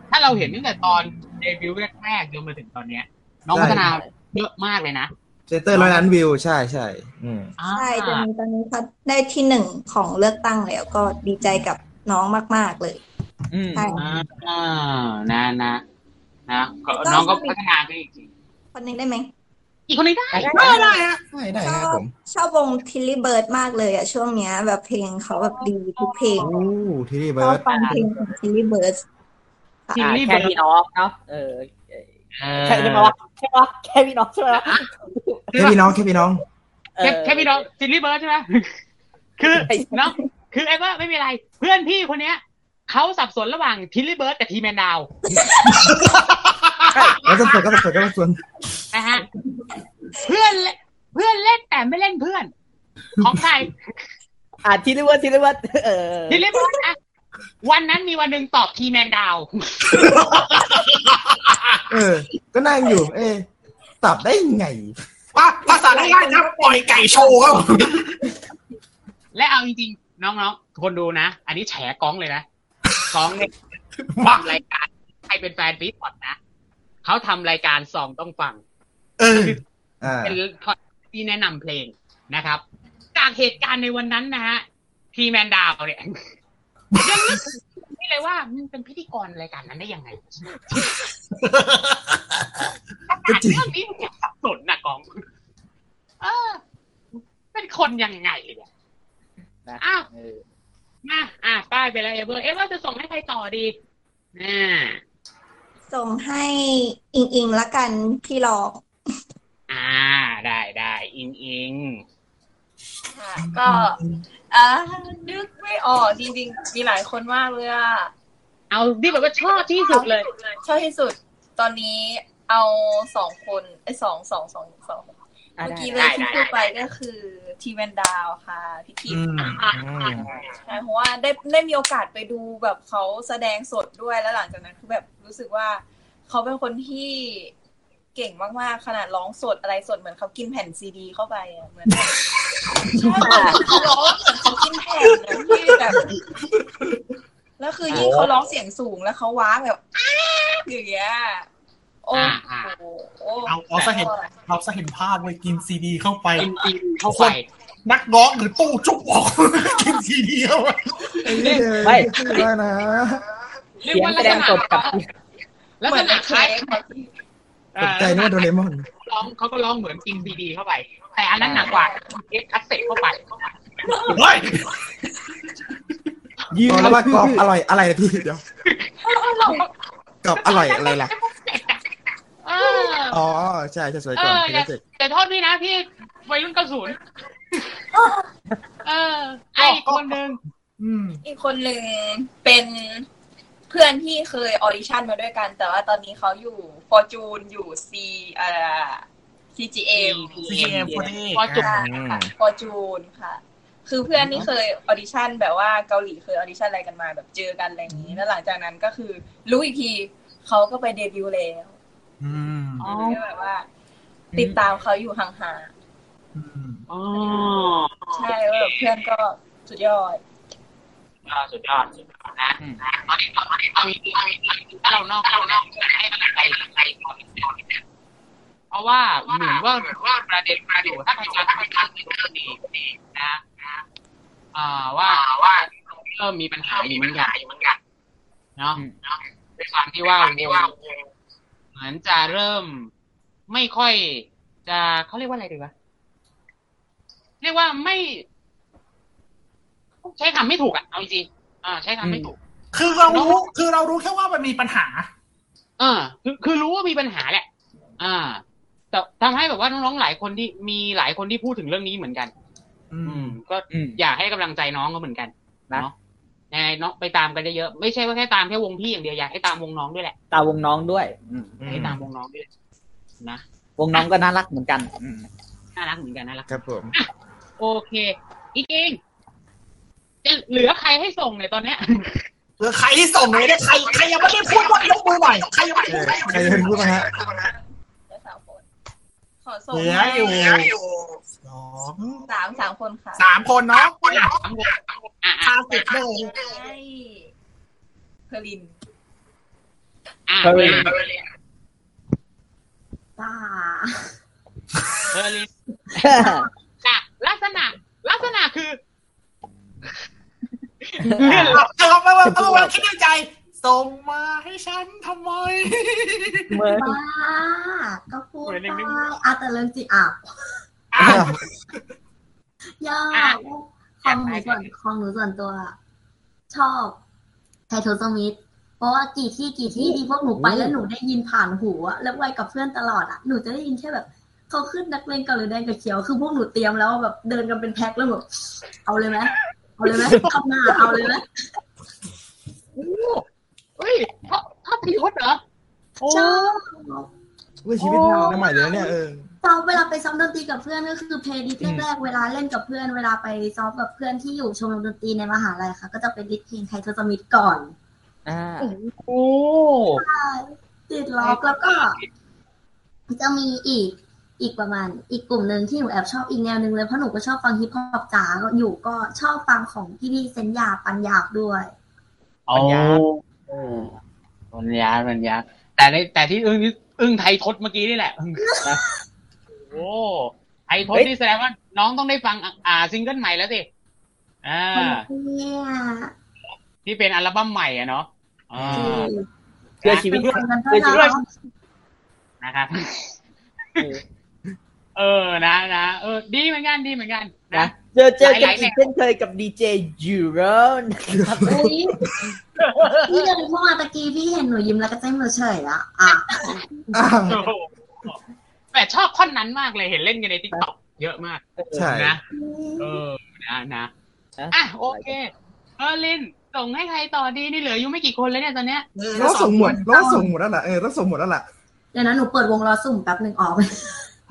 ถ้าเราเห็นตั้งแต่ตอนเดบิวต์แรกๆจนมาถึงตอนเนี้ย น้องพัฒนาเยอะมากเลยนะเซนเตอร์ร้อยล้านวิว ใช่ใช่อืมอ่าใช่จนตอนนี้เขาได้ที่หนึ่งของเลือกตั้งแล้วก็ดีใจกับน้องมาก ๆเลยอืมใช่อ่าอ่านะนะนะก็แล้วก็น้องก็พัฒนาไปอีกจริงคนหนึงได้ไหมอีกคนหนึงได้ได้ได้ฮะได้ได้ชคอรับบผมชอบวงทิลลี่เบิร์ดมากเลยอะช่วงเนี้ย แบบเพลงเขาแบบดีทุกเพลงโอ้ทีนี่ชเบิอบร์ดฟังเพลงของทิลลี่เบิร์ด อ่าแค่พี่น้องเนาะเออใช่ไหมวะใช่ปะแค่พี่น้องใช่ไหมวะแค่พี่น้องแค่พี่น้องเอแค่อแค่พี่น้องซิลลี่เบิร์ดใช่ไหมคือน้องคือไอ้ว่าไม่มีอะไร เพื่อนพี่คนเนี้ยเขาสับสนระหว่างทิลลี่เบิร์ดกับทีแมนดาวแล้วจะเปิดก็จะเปิดก็จะส่วนนะฮะเพื่อนเล่นเพื่อนเล่นแต่ไม่เล่นเพื่อน ของใครอ่า Tilly Birds Tilly Birds เออ Tilly Birds อะ วันนั้นมีวันหนึ่งตอบ Three Man Down เออ ก็นั่งอยู่ เอ๊ะตอบได้ไงว่าภาษาง่ายๆนะปล่อยไก่โชว์ครับผมและเอาจริงๆน้องๆ คนดูนะ อันนี้แฉก้องเลยนะก้องเนี่ยว่าทำรายการใครเป็นแฟนฟีพอดนะ เขาทำรายการ Song ต้องฟัง เอออ่าเป็นที่แนะนำเพลงนะครับ จากเหตุการณ์ในวันนั้นนะฮะทีแมนดาวเนี่ย ยังนึกนี่เลยว่ามึงเป็นพิธีกรรายการนั้นได้ยังไงขนาดเรื่องนี้มึงยังสับสนนะกองเออ เป็นคนยังไงเนี่ยนะอ้าวเออมาอะป้ายไปแล้วเอเบอร์เอ๊ะว่าจะส่งให้ใครต่อดีน่าส่งให้อิงอิงละกันพี่รองอ่า ได้ได้อิงอิงค่ะก็ อ่านึกไม่ออกจริงๆ มีหลายคนมากเลยอะเอาที่แบบว่าชอบที่สุดเลย ชอบที่สุด ตอนนี้เอาสองคนไอ้ยสองสองสองสองอะเมื่อได้กี้เลได้ยที่ได้พูดไปก็คือทีแมนดาวค่ะพี่ทิพอืย์มใช่เพราะว่าได้ได้มีโอกาสไปดูแบบเขาแสดงสดด้วยแล้วหลังจากนั้นคือแบบรู้สึกว่าเขาเป็นคนที่ เก่งมากๆ ขนาดร้องสดอะไรสดเหมือนเขากินแผ่นซีดีเข้าไปอะเหมือนแบบใช่เหมือนเขาร้องเหมือนเขากินแผ่นนะที่แบบแล้วคือยิ่งเขาร้องเสียงสูงแล้วเขาว้างแบบอ้าอย่างเงี้ยโอ้อ่าอ่าโหเอาเอาซะเห็นเราซะเห็นภาพเลยกินซีดีเข้าไปอิงอิงเข้าไปนักร้องหรือตู้จุกออกกินซีดีเข้าไปไม่ได้นะเรียกเสียงว่าแสดงสดกับลักเหมืษอนณะในคล้ายเค้กเอ่ ตอกใจนึกว่าโดเรมอนร้องเขาก็ร้องเหมือนกินซีดีเข้าไป แต่อันนั้นหนักกว่าเอ็กคัสเซ็ตเข้าไปเฮ้ยยืนอ๋อแล้วว่ากรอบอร่อยอะไรนะพี่เดี๋ยวกรอบอร่อยอะไรล่ะเอออ๋อใช่ใช่สวยก่อนเออพี่อย่าเจ็กแต่โทษพี่นะพี่วัยรุ่นเกระสุนเออไออีกคนหนึ่งอืมอีกคนหนึ่งเป็นเพื่อนที่เคยออดิชั่นมาด้วยกัน แต่ว่าตอนนี้เขาอยู่ฟอร์จูนอยู่ซีเอ่อ CGM CGM พอดีพอจุดค่ะฟอร์จูนค่ะ คือเพื่อนที่เคยออดิชั่นแบบว่าเกาหลีเคยออดิชั่นอะไรกันมาแบบเจอกันอะไรอย่างนี้ แล้วหลังจากนั้นก็คือรู้อีกทีเขาก็ไปเดบิวต์แล้วอืมก็แบบว่า ติดตามเขาอยู่ห่างอืมอ๋อๆใช่ว่าแบบเพื่อนก็สุดยอด อ่าสุดยอดสุดยอดนะตอนนี้ตอนนี้ตอนนี้ตอนนี้ถ้าเรานอกเรานอกให้กำลังใจใครก่อนเพราะว่าเหมือนว่าเหมือนว่าประเด็นมาอยู่ถ้าใครจะถ้าใครจะเรื่องนี้นะอ่าว่าว่าเริ่มมีปัญหาอยู่เหมือนกันเหมือนกันเนาะด้วยความที่ว่าวงเหมือนจะเริ่มไม่ค่อย จะเขาเรียกว่าอะไรดีวะเรียกว่าไม่ ใช้คำไม่ถูกอะเอาจริงๆอ่า ใช้คำไม่ถูก คือเรารู้ คือเรารู้แค่ว่ามันมีปัญหาเออคือคือรู้ว่ามีปัญหาแหละ อ่า แต่ทำให้แบบว่าน้องๆหลายคนที่มีหลายคนที่พูดถึงเรื่องนี้เหมือนกัน อือืมมก็อืมอยากให้กำลังใจน้องก็เหมือนกันนะเนาะยังไงน้องไปตามกันเยอะๆไม่ใช่ว่าแค่ตามแค่วงพี่อย่างเดียวอยากให้ตามวงน้องด้วยแหละ ตาวงน้องด้วยอืมให้ตามวงน้องด้วยนะวงน้องก็น่ารักเหมือนกันอืมน่ารักเหมือนกันน่ารักครับผมโอเคอีกเองจะ เหลือใครให้ส่งเนี่ยตอนเนี้ยเออใครที่ส่งเลยเนี่ยใครใครยังไม่ได้พูดว่ายกมือหน่อยใครยังไม่ได้เอพูดอใครจะเป็นผู้มาฮะแล้วสามคนขอส่งเหลือให้อยู่สองสามสามคนค่ะสามคนเนาะทั้งวงอะคาอะสิบเลยให้เพลินอะเฮ้เบอยร์ลินป้าเบอร์ลินอะลักษณะลักษณะคือ เอาเอาเอาเอาเอาคิดในใจ ส่งมาให้ฉันทำไมบ้าก็พูดไปอะแต่เรื่องจริงอะยากของหนูส่วนของหนูส่วนตัว ชอบไทโทสมิธเพราะว่ากี่ที่กี่ที่ที่พวกหนูไปแล้วหนูได้ยินผ่านหูอะแล้วไปกับเพื่อนตลอดอะหนูจะได้ยินแค่แบบเขาขึ้นนักเลงเกาหลีแดงกับเขียว คือพวกหนูเตรียมแล้วแบบเดินกันเป็นแพ็คแล้วแบบเอาเลยไหม เอาเลยไหมเข้าหน้าเอาเลยไหมเฮ้ยชอบชอบทีทศเหรอโอ้ชอบเว้ยชีวิตเราใหม่เลยนะเนี่ยเออซ้อมเวลาไปซ้อมดนตรีกับเพื่อนก็คือเพลย์ดิสแรกๆเวลาเล่นกับเพื่อน เวลาไปซ้อมกับเพื่อนที่อยู่ชมรมดนตรีในมหาลัยค่ะ ก็จะเป็นดิสเพลงไทโทสมิธก่อนอ่าโอ้ใช่ติดล็อกแล้วก็จะมีอีก อีกประมาณอีกกลุ่มหนึ่งที่หนูแอบชอบอีกแนวหนึ่งเลยเพราะหนูก็ชอบฟังฮิปฮอปจ๋าก็อยู่ก็ชอบฟังของพี่พี่เซนยาปัญญาบด้วยโอ้ปัญญาปัญญาแต่ในแต่ที่อึ้งนี่อึ้งไทยทศเมื่อกี้นี่แหละอึ้งโอ้ไทยทศนี่แสดงว่า น้องต้องได้ฟังอะอ่าซิงเกิลใหม่แล้วสิอ่าเนี่ยที่เป็นอัลบั้มใหม่อะเนาะอ่าเพื่อชีวิตเป็นคนกันเพื่อชีเท่าวิตนั้นนะครับ เออนะนะเออ ดีเหมือนกันดีเหมือนกันนะนะเจอเจอหกันลายๆอีกแนวเช่นเคยกับดีเจยูโรนะครับอุ๊ยพี่เดินเข้ามาตะกี้พี่เห็นหนูยิ้มแล้วก็เต้นมือเฉยละอะอ้าวโอ้โหแต่ชอบท่อนนั้นมากเลยเห็นเล่นกันในทิกตอกเยอะมากใช่นะเออนะนะอะโอเคเออลินส่งให้ใครต่อดีนี่เหลืออยู่ไม่กี่คนเลยเนี่ยตอนเนี้ยเราส่งหมดเราส่งหมดแล้วล่ะเออเราส่งหมดแล้วล่ะเดี๋ยวนะหนูเปิดวงรอสุ่มแป๊บหนึ่งออก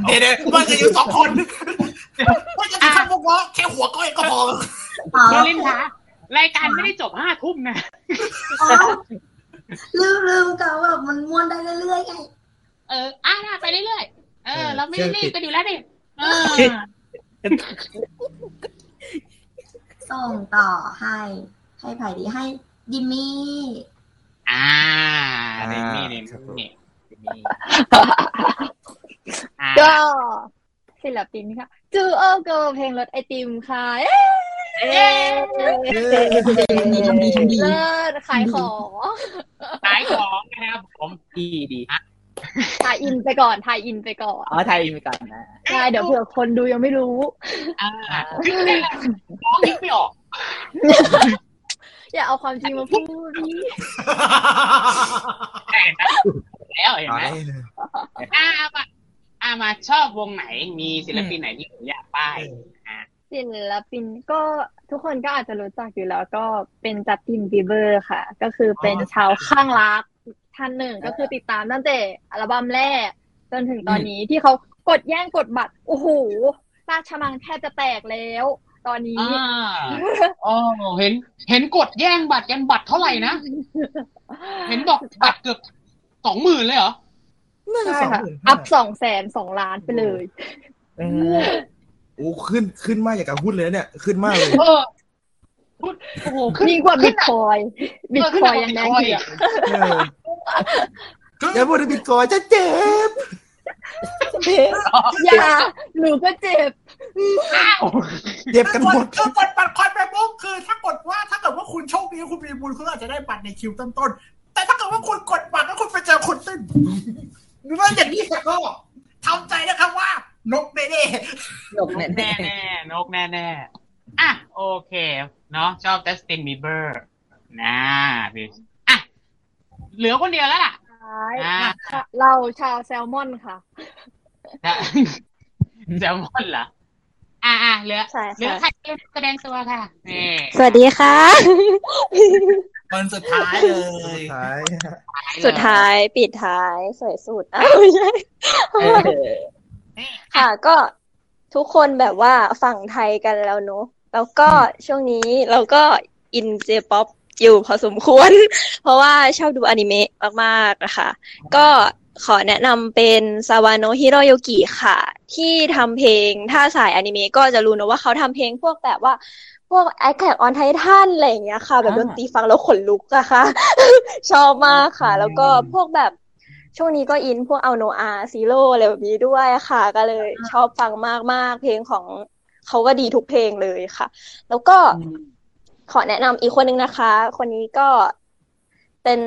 เดี๋ยวเดี๋ยวมันจะอยู่สองคนมันจะถึงขั้นพวกว่าแค่หัวก้อยก็พออ๋อเออลินคะรายการไม่ได้จบห้าทุ่มนะอ๋อลืมลืมกันว่ามันม้วนได้เรื่อยๆไงเอออะไปเรื่อยๆเออ เราไม่ได้รีบกันอยู่แล้วนี่เออส่งต่อให้ ให้ไผ่ดีให้ดิมมี่ อ่าเดมี่เดมี่อ่า ก็ศิลปินค่ะจูโอเกิลเพลงรถไอติมค่ะเอ๊ะเย้ดีทำดีทำดีเลิศขายของขายของนะครับผมดีดีถ่ายอินไปก่อนถ่ายอินไปก่อนอ๋อไทยมีกันนะใช่เดี๋ยวเผื่อคนดูยังไม่รู้อ่าคิดไม่ได้น้องคิดไม่ออกอย่าเอาความจริงมาพูดพี่เห็นไหมแล้วเห็นไหมอ่ามา อ่ามาชอบวงไหน มีศิลปินไหนที่ผมอยากป้ายอ่าศิลปินก็ทุกคนก็อาจจะรู้จักอยู่แล้วก็เป็นจัสตินบีเบอร์ค่ะ ก็คือเป็นชาวข้างรักท่านหนึ่งก็คือติดตามตั้งแต่อัลบั้มแรก จนถึงตอนนี้ที่เขากดแย่งกดบัตรโอ้โหราชมังแทบจะแตกแล้ว ตอนนี้อ่าอ๋อเห็น เห็นกดแย่งบัตรกันบัตรเท่าไหร่นะ เห็นบอกบัตรเกือบสองหมื่นเลยเหรอ ใช่ค่ะอัพสองแสนสองล้านไปเลยโอ้ขึ้นขึ้นมากอย่างกับหุ้นเลยนะเนี่ย ขึ้นมากเลยเออพูดโอ้โหขึ้นยิ่งกว่าบิตคอยบิตเออขึ้นคหนัอกยกว่ายังแดง Bitcoin เถื่อเอออย่าพูดถึงบิตคอยน์จะเจ็บอย่าหนูก็เจ็บอ้าวเจ็บกันหมดคือกดบัตรคอยไปปุ๊บคือถ้ากดว่าถ้าเกิดว่าคุณโชคดีคุณมีบุญคุณอาจจะได้บัตรในคิวต้นๆแต่ถ้าเกิดว่าคุณกดบัตรแล้วคุณไปเจอคนตึ้น หรือว่าอย่างนี้ก็ทำใจนะครับว่า นกแน่นกแน่แน่แน่ๆนกแน่แน่ๆอะโอเค เนาะชอบจัสตินบีเบอร์นะพี่อะเหลือคนเดียวแล้วล่ะอ่าเราชาวแซลมอนค่ะจะแซลมอนเหรออะอะเหลือใช่เหลือค่ะใครแสดงตัวค่ะนี่สวัสดีค่ะๆ วันสุดท้ายเลยท้ายสุดท้ายปิดท้ายสวยสุดอ้าวไม่ใช่ค่ะก็ทุกคนแบบว่าฝั่งไทยกันแล้วเนอะแล้วก็ช่วงนี้เราก็อินเจป๊อปอยู่พอสมควร เพราะว่าชอบดูอนิเมะมากๆนะคะก็ขอแนะนำเป็นซาวาโนะฮิโรโยกิค่ะ ที่ทำเพลงถ้าสายอนิเมะก็จะรู้นะว่าเขาทำเพลงพวกแบบว่าพ วก Attack on Titan อะไรอย่างเงี้ยค่ะ แบบดนตรีฟังแล้วขนลุกอะค่ะ ชอบมากค่ะ แล้วก็พวกแบบช่วงนี้ก็อินพวก Aldnoah.Zero อะไรแบบนี้ด้วยค่ะ ก็เลยชอบฟังมากๆ เพลงของเขาก็ดีทุกเพลงเลยค่ะ แล้วก็ขอแนะนำอีกคนนึงนะคะ คนนี้ก็เป็น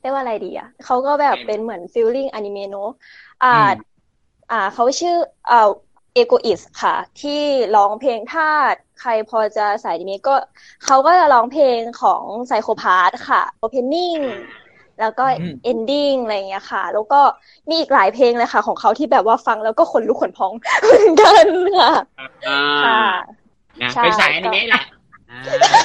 เรียกว่าอะไรดีอะเขาก็แบบเป็นเหมือน feeling อนิเมะเนอะอ่าอืมอ่าเขาชื่ออ่า EGOIST ค่ะ ที่ร้องเพลงถ้า ใครพอจะสายอนิเมะก็เขาก็จะร้องเพลงของ Psycho-Pass ค่ะ opening แล้วก็อืม ending อะไรอย่างเงี้ยค่ะ แล้วก็มีอีกหลายเพลงเลยค่ะ ของเขาที่แบบว่าฟังแล้วก็ขนลุกขนพองเหมือนกันค่ะอ่าค่ะนะใช่เป็นสายอนิเมะแหละอ่า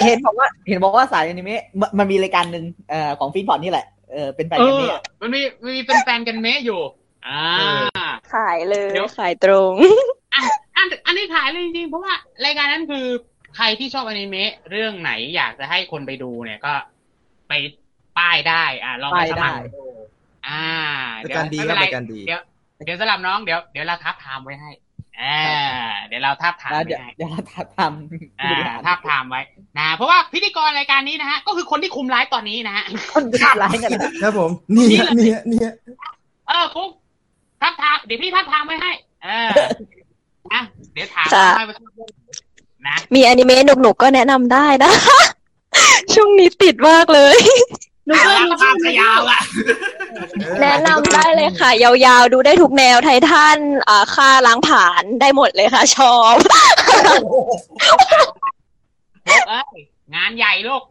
เห็นบอกว่าเห็นบอกว่าสายอนิเมะมันมันมีรายการหนึ่งเอ่อของฟินพอร์ตนี่แหละเออเป็นแฟนเอกันอเนี่ยมันมีมันมีเป็นแฟนกันเมะอยู่ อ่าขายเลยเดี๋ยวขายตรง อันอันอันนี้ขายเลยจริงๆ เพราะว่ารายการนั้นคือใครที่ชอบอนิเมะเรื่องไหนอยากจะให้คนไปดูเนี่ยก็ไปป้ายได้ อ่าลองไปป้ายสได้มัครดูอ่ารายการดีไม่คเป็รับนไรรายการดีเดี๋ยวเดี๋ยวสลับน้องเดี๋ยวเดี๋ยวเราทับทามไว้ให้อ่าเดี๋ยวเราทับทามแล้วไว้เดี๋ยวให้เดี๋ยวเราทำผู้บริหารอ่าทับทามไว้นะเพราะว่าพิธีกรรายการนี้นะฮะก็คือคนที่คุมไลฟ์ตอนนี้นะฮะคนดูไลฟ์กันนะครับผมเนี่ยเนี่ยเนี่ยเออฟุ๊กทับทามเดี๋ยวพี่ทับทามไว้ให้เอออะ เดี๋ยวถามค่ะ ให้ว่าชอบเรื่องไหนนะมีอนิเมะหนุกๆก็แนะนำได้นะ ช่วงนี้ติดมากเลย หนูก็มีภาพขยาวอะแนะนำได้เลยค่ะ ยาวๆ ดูได้ทุกแนวไททันอ่าค่าล้างผ่านได้หมดเลยค่ะ ชอบ เอ้ยงานใหญ่ลูก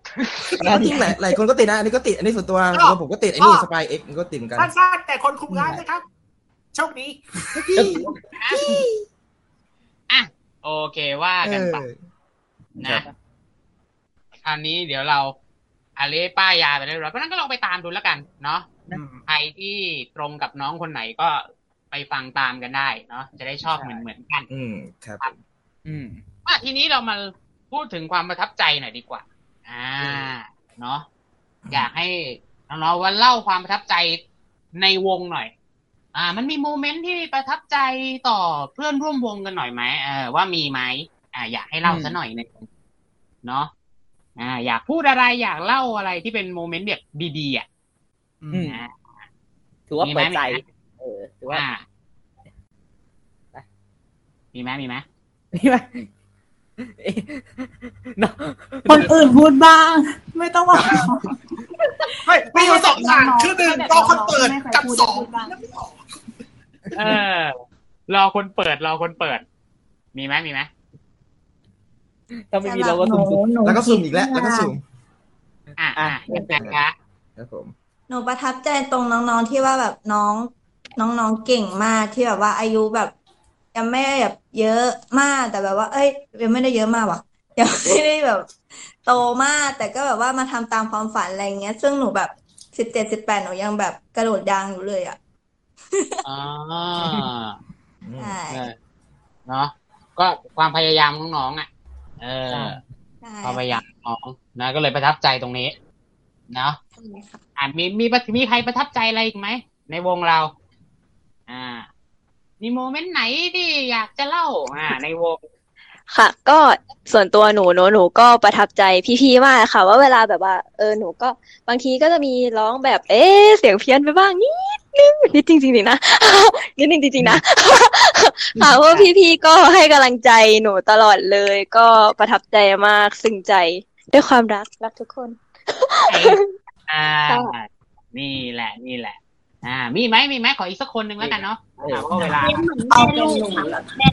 จริงหลายหลายคนก็ติดนะ อันนี้ก็ติด อันนี้ส่วนตัวก็ผมก็ติด ไอ้นี่สปายเอ็กก็ติดเหมือนกัน สั้นๆแต่คนคุมร้านนะครับ โชคดีอะ โอเคว่าเอกันอไปนะคราวนี้เดี๋ยวเราอาเล่ป้ายยาไปเรียบร้อยเพราะฉะนั้นก็ลองไปตามดูแล้วกัน เนาะใครที่ตรงกับน้องคนไหนก็ไปฟังตามกันได้เนาะจะได้ชอบเหมือนเหมือนๆกัน อืมครับ อืมอะทีนี้เรามาพูดถึงความประทับใจหน่อยดีกว่า อ่า เนาะอยากให้น้องๆว่าเล่าความประทับใจในวงหน่อย อ่า มันมีโมเมนต์ที่ประทับใจต่อเพื่อนร่วมวงกันหน่อยไหมเออว่ามีไหมอ่า อยากให้เล่าซะหน่อยหนึงเนาะอ่า อยากพูดอะไรอยากเล่าอะไรที่เป็นโมเมนต์แบบดีๆอะอืมอ่าถือว่ามีไหมเปิดใจมีไหมเออถือว่าอ่ามีไหมมีไหมนี่ไหมเอ๊ะเนอะคนอื่นพูดบ้าง ไม่ต้องว่าไม่มีอยู่สองอย่างคือหนึ่งรอคนเปิดกับสอง เออ รอคนเปิดรอคนเปิด มีไหมมีไหมถ้าไม่มีเราก็สุ่มๆแล้วก็ซูมอีกแล้ว แล้วก็ซูมอะอะยังไงคะครับผมหนูประทับใจตรงน้องๆที่ว่าแบบน้อง น้องๆเก่งมากที่แบบว่าอายุแบบยังไม่ได้แบบเยอะมากแต่แบบว่า เอ้ยยังไม่ได้เยอะมากว่ะยังไม่ได้แบบ โตมากแต่ก็แบบว่ามาทำตามความฝันอะไรเงี้ย ซึ่งหนูแบบสิบเจ็ดสิบแปดหนูยังแบบกระโดดยางอยู่เลยอะ อ๋อใช่เออเนาะก็ความพยายามของน้องอะ เออใช่ความพยายามของน้องนะก็เลยประทับใจตรงนี้ เนาะใช่ค่ะอะมีมีมีใครประทับใจอะไรอีกไหมในวงเรา อ่ามีโมเมนต์ไหนที่อยากจะเล่า อ่า ในวงค่ะ ก็ส่วนตัวหนูหนูหนูก็ประทับใจพี่ๆมากค่ะ ว่าเวลาแบบว่า เออหนูก็บางทีก็จะมีร้องแบบ เอ๊ะเสียงเพี้ยนไปบ้างนิด นึงนิดจริงๆนะนิดนึงจริงๆนะค่ะเพราะว่าพี่ๆก็ให้กำลังใจหนูตลอดเลย ก็ประทับใจมากซึ้งใจด้วยความรักรักทุกคนอ่าค่ะนี่แหละนี่แหละ อ่า มีไหมมีไหมขออีกสักคนหนึ่งแล้วกันเนาะถามว่าเวลาเอาเป็นหนู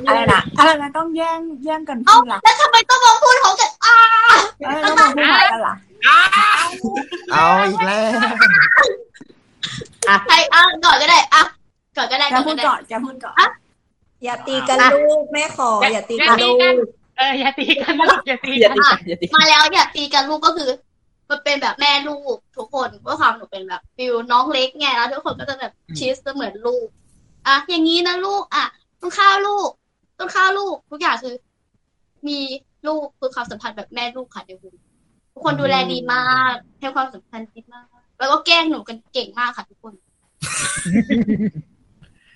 อะไรนะอะไรนะต้องแย่งแย่งกันพูดล่ะแล้วทำไมต้องมาพูดของกันอ่าอะไรต้องมาพูดอะไรกันล่ะเอาอีกแล้ว ใครอะก่อนก็ได้อะก่อนก็ได้จะพูดก่อนจะพูดก่อนอย่าตีกันลูกแม่ขอ อย่าตีอย่ากันตีลูกันกเอออย่าตีกันลูกอย่าตีอย่ากันตีกันอย่าตีกันมาแล้วอย่าตีกันลูกก็คือ มันเป็นแบบแม่ลูกทุกคนด้วยความหนูเป็นแบบฟิลน้องเล็กไงแล้วทุกคนก็จะแบบชีสเหมือนลูกอะอย่างนี้นะลูกอะต้องข้าวลูกต้องข้าวลูก ทุกอย่างคือ มีลูกคือความสัมพันธ์แบบแม่ลูกค่ะเดี๋ยวคุณทุกคนดูแลดีมากให้ความสำคัญดีมาก แล้วก็แกล้งหนูกันเก่งมากค่ะทุกคน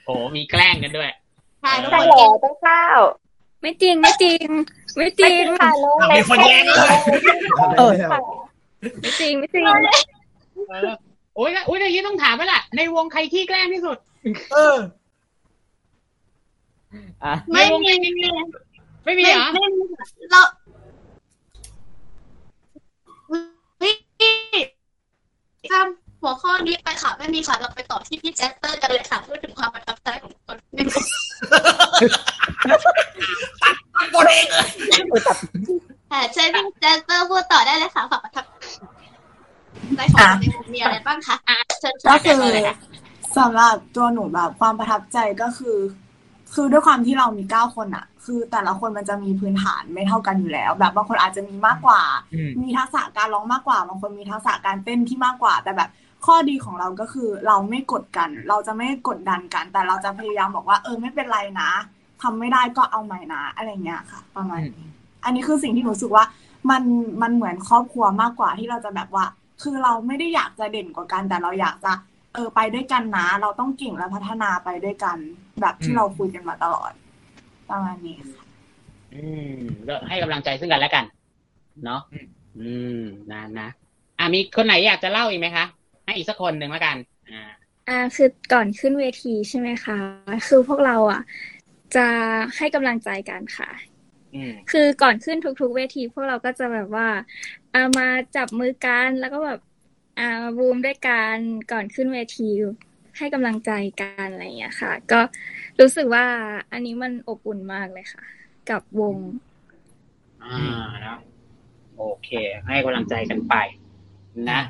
โอ้มีแกล้งกันด้วยใช่ทุกใช่คนเหรเก่องต้องข้าว ไม่จริงไม่จริง ไม่จริงค่ะน้องเล็มีกคนแย่งเลยเออไม่จริงไม่จริงเออโอ้ยโอ้ยอย่างนี้ต้องถามไว้ล่ะ ในวงใครขี้แกล้งที่สุด เอออะไม่มีไม่มีเหรอไม่มีเรา ข้ามหัวข้อนี้ไปค่ะไม่มีค่ะเราไปต่อที่พี่แจสเปอร์กันเลยค่ะพูดถึงความประทับใจของคนในวงบนเองเลยค่ะเชิญพี่แจสเปอร์พูดต่อได้เลยค่ะความประทับใจของคนในวงมีอะไรบ้างคะเชิญก็คือเลยสำหรับตัวหนูแบบความประทับใจก็คือ คือด้วยความที่เรามีเก้าคนอะคือแต่ละคนมันจะมีพื้นฐานไม่เท่ากันอยู่แล้ว แบบบางคนอาจจะมีมากกว่าอืมมีทักษะการร้องมากกว่า บางคนมีทักษะการเต้นที่มากกว่า แต่แบบข้อดีของเราก็คือเราไม่กดกัน เราจะไม่กดดันกัน แต่เราจะพยายามบอกว่า เออไม่เป็นไรนะทำไม่ได้ก็เอาใหม่นะอะไรเงี้ยค่ะ ประมาณนี้ อันนี้คือสิ่งที่หนูรู้สึกว่ามันมันเหมือนครอบครัวมากกว่าที่เราจะแบบว่า คือเราไม่ได้อยากจะเด่นกว่ากัน แต่เราอยากจะ เออไปด้วยกันนะ เราต้องเก่งและพัฒนาไปด้วยกัน แบบที่อืมเราคุยกันมาตลอดประมาณนี้ค่ะอืมก็ให้กำลังใจซึ่งกันและกัน เนาะอืมนะนะอะมีคนไหนอยากจะเล่าอีกไหมคะให้อีกสักคนหนึ่งแล้วกัน อ่า อ่า คือก่อนขึ้นเวทีใช่ไหมคะ คือพวกเราอะ จะให้กำลังใจกันค่ะอืมคือก่อนขึ้นทุกๆ เวที พวกเราก็จะแบบว่าอามาจับมือกันแล้วก็แบบ อ่าบูมด้วยกันก่อนขึ้นเวทีให้กำลังใจกันอะไรอย่างเงี้ยค่ะ ก็รู้สึกว่าอันนี้มันอบอุ่นมากเลยค่ะ กับวง อ่านะโอเค ให้กำลังใจกันไป นะ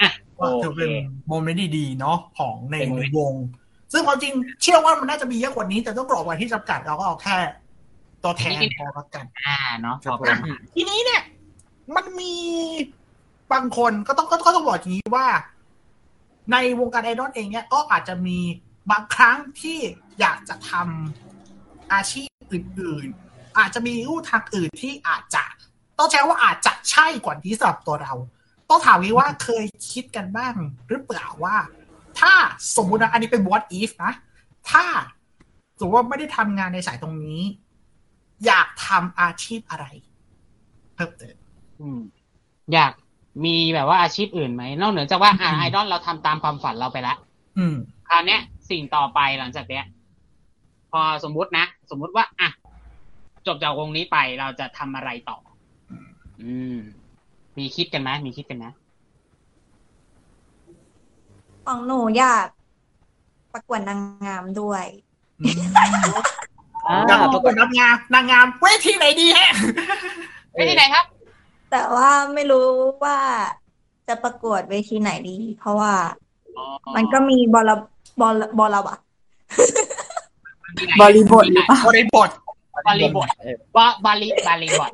อะโอเคถือว่าถือเคเป็น moment ดีๆเนาะของในเป็น moment วง ซึ่งความจริงเชื่อว่ามันน่าจะมีเยอะกว่านี้ แต่ต้องกรอบไว้ที่จำกัดเราก็เอาแค่ตัวแทนพอละกัน อ่าเนาะครับผมอะทีนี้เนี่ย มันมี บางคนก็ต้องก็ต้องบอกอย่างนี้ว่า ในวงการไอดอลเองเนี่ยก็อาจจะมีบางครั้งที่อยากจะทำอาชีพอื่น ๆ อาจจะมีรูทางอื่นที่อาจจะต้องใช้ว่าอาจจะใช่กว่านี้สำหรับตัวเรา ต้องถามวิว่าเคยคิดกันบ้างหรือเปล่าว่า ถ้าสมมุตินะอันนี้เป็น what if นะ ถ้าสมมติว่าไม่ได้ทำงานในสายตรงนี้ อยากทำอาชีพอะไร เพิ่มเติมอยาก มีแบบว่าอาชีพอื่นไหมนอกเหนือจากว่าอ่าไอดอลเราทำตามความฝันเราไปแล้วอืมคราวเนี้ย สิ่งต่อไปหลังจากเนี้ย พอสมมุตินะ สมมุติว่าอะจบจากวงนี้ไปเราจะทำอะไรต่อ อืม มีคิดกันไหมมีคิดกันนะของหนูอยากประกวดนางงามด้วยอ่าอยากประกวดนางงามนางงามเวทีไหนดีแฮะไปที่ไหนครับ แต่ว่าไม่รู้ว่าจะประกวดเวทีไหนดี เพราะว่าอ๋อมันก็มีบอลบอลบอลบะบริบทหรือเปล่าบริบทบริบทเออว่าบาลีบาลีบท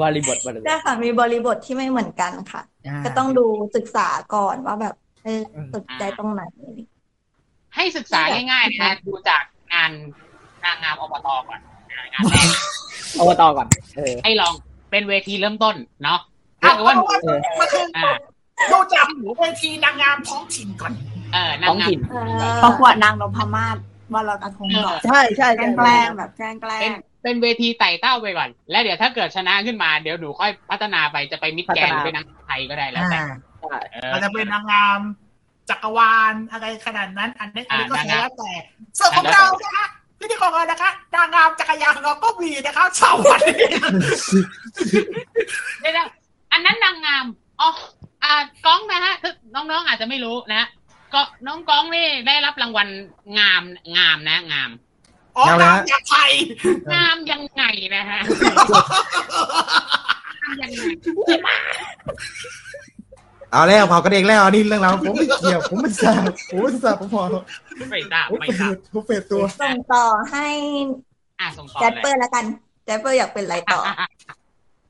บริบทบริบทใช่ค่ะ มีบริบทที่ไม่เหมือนกันค่ะอ่าก็ต้องดูศึกษาก่อนว่าแบบเอออืมสนใจตรงไหน ให้ศึกษาง่ายๆนะดูจากงานนางงามอบตก่อนอ่างานแรกอบตก่อนเออให้ลอง เป็นเวทีเริ่มต้นเนาะอะถ้าเกิดว่าเพราะว่าเออมันคืออ่าดูจากเวทีนางงามท้องถิ่นก่อน เออนางท้องงามถิ่นประกวดนางนพมาศวันลอยกระทงก่อนใช่ใช่แกใช่ล้งแกล้งแบบแกล้งแกล้เป็นงเป็นเวทีไต่เต้าไปก่อน แล้วเดี๋ยวถ้าเกิดชนะขึ้นมาเดี๋ยวหนูค่อยพัฒนาไปจะไปมิดแกรนด์หรือไปนางไทยก็ได้แล้วแต่อ่าใช่เอออาจจะเป็นนางงามจักรวาลอะไรขนาดนั้น อันนี้อันนี้ก็อ่าแล้วแต่ส่วนของเรานะคะ พิธีกรของเรานะคะนางงามจักรยานของเราก็มีนะคะสาววันนี้เดี๋ยวๆอันนั้นนางงามอ๋ออ่าก้องนะฮะคือน้องๆอาจจะไม่รู้นะก็น้องก้องนี่ได้รับรางวัลงามงามนะ งามอ๋อนางจากไทยงามยังไงนะฮะงามยังไง เอาแล้วเผากระเด็กแล้วนี่เรื่องเราวผมไม่เกี่ยวผมไม่ทราบผมไม่ทราบผมพอไม่ทราบผมไม่เปทราบผมเปลี่ยนตัวส่งต่อให้อะส่งต่อแจ็ปเลเปอยร์แล้วกันแจ็ปเปอร์อยากเป็นอะไรต่อ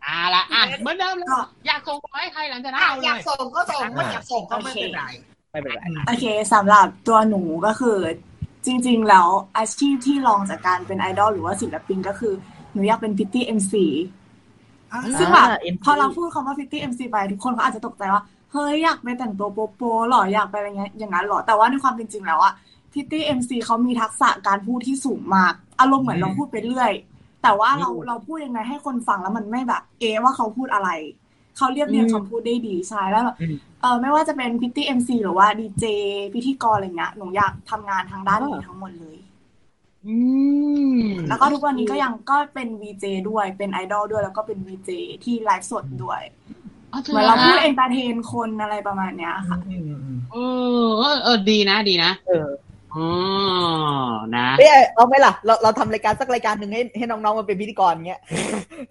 อ่าละอะเหมือนเดิมเลยอยากส่งต่อให้ใครหลังจากนั้นอะเอาอเลยากส่งก็ส่งไม่อยากส่งก็ไม่เป็นไรไม่เป็นไรโอเคสำหรับตัวหนูก็คือ จริง ๆ แล้วอาชีพที่รองจากการเป็นไอดอลหรือว่าศิลปินก็คือ หนูอยากเป็นพริตตี้ MCซึ่งแบบอ่า MC พอเราพูดคำว่าพริตตี้ MC ไปทุกคนก็อาจจะตกใจว่า เฮ้ยอยากไปแต่งตัวโป๊โปหรออยากไปอะไรเงี้ยอย่างนั้นหรอ แต่ว่าในความเป็นจริงแล้วอะพริตตี้ MC เขามีทักษะการพูดที่สูงมาก อารมณ์เหมือนเราพูดไปเรื่อย แต่ว่าเราเราพูดยังไงให้คนฟังแล้วมันไม่แบบ เอะว่าเขาพูดอะไร เขาเรียบเรียงคำพูดได้ดีใช่แล้วแบบอืมเออไม่ว่าจะเป็นพริตตี้ MC หรือว่าดีเจพิธีกรอะไรเงี้ยหนูอยากทำงานทางด้านนี้ทั้งหมดเลยอืมแล้วก็ทุกวันนี้ก็ยังก็เป็นวีเจด้วยเป็นไอดอลด้วย แล้วก็เป็นวีเจที่ไลฟ์สดด้วย เหมือนเราพูด en tertain คนอะไรประมาณเนี้ยค่ะเออเออเออดีนะดีนะเอออ๋อนะเอ้ยเอาไหมล่ะ เราเราทำรายการสักรายการหนึ่งให้ให้น้องๆมาเป็นพิธีกรเงี้ย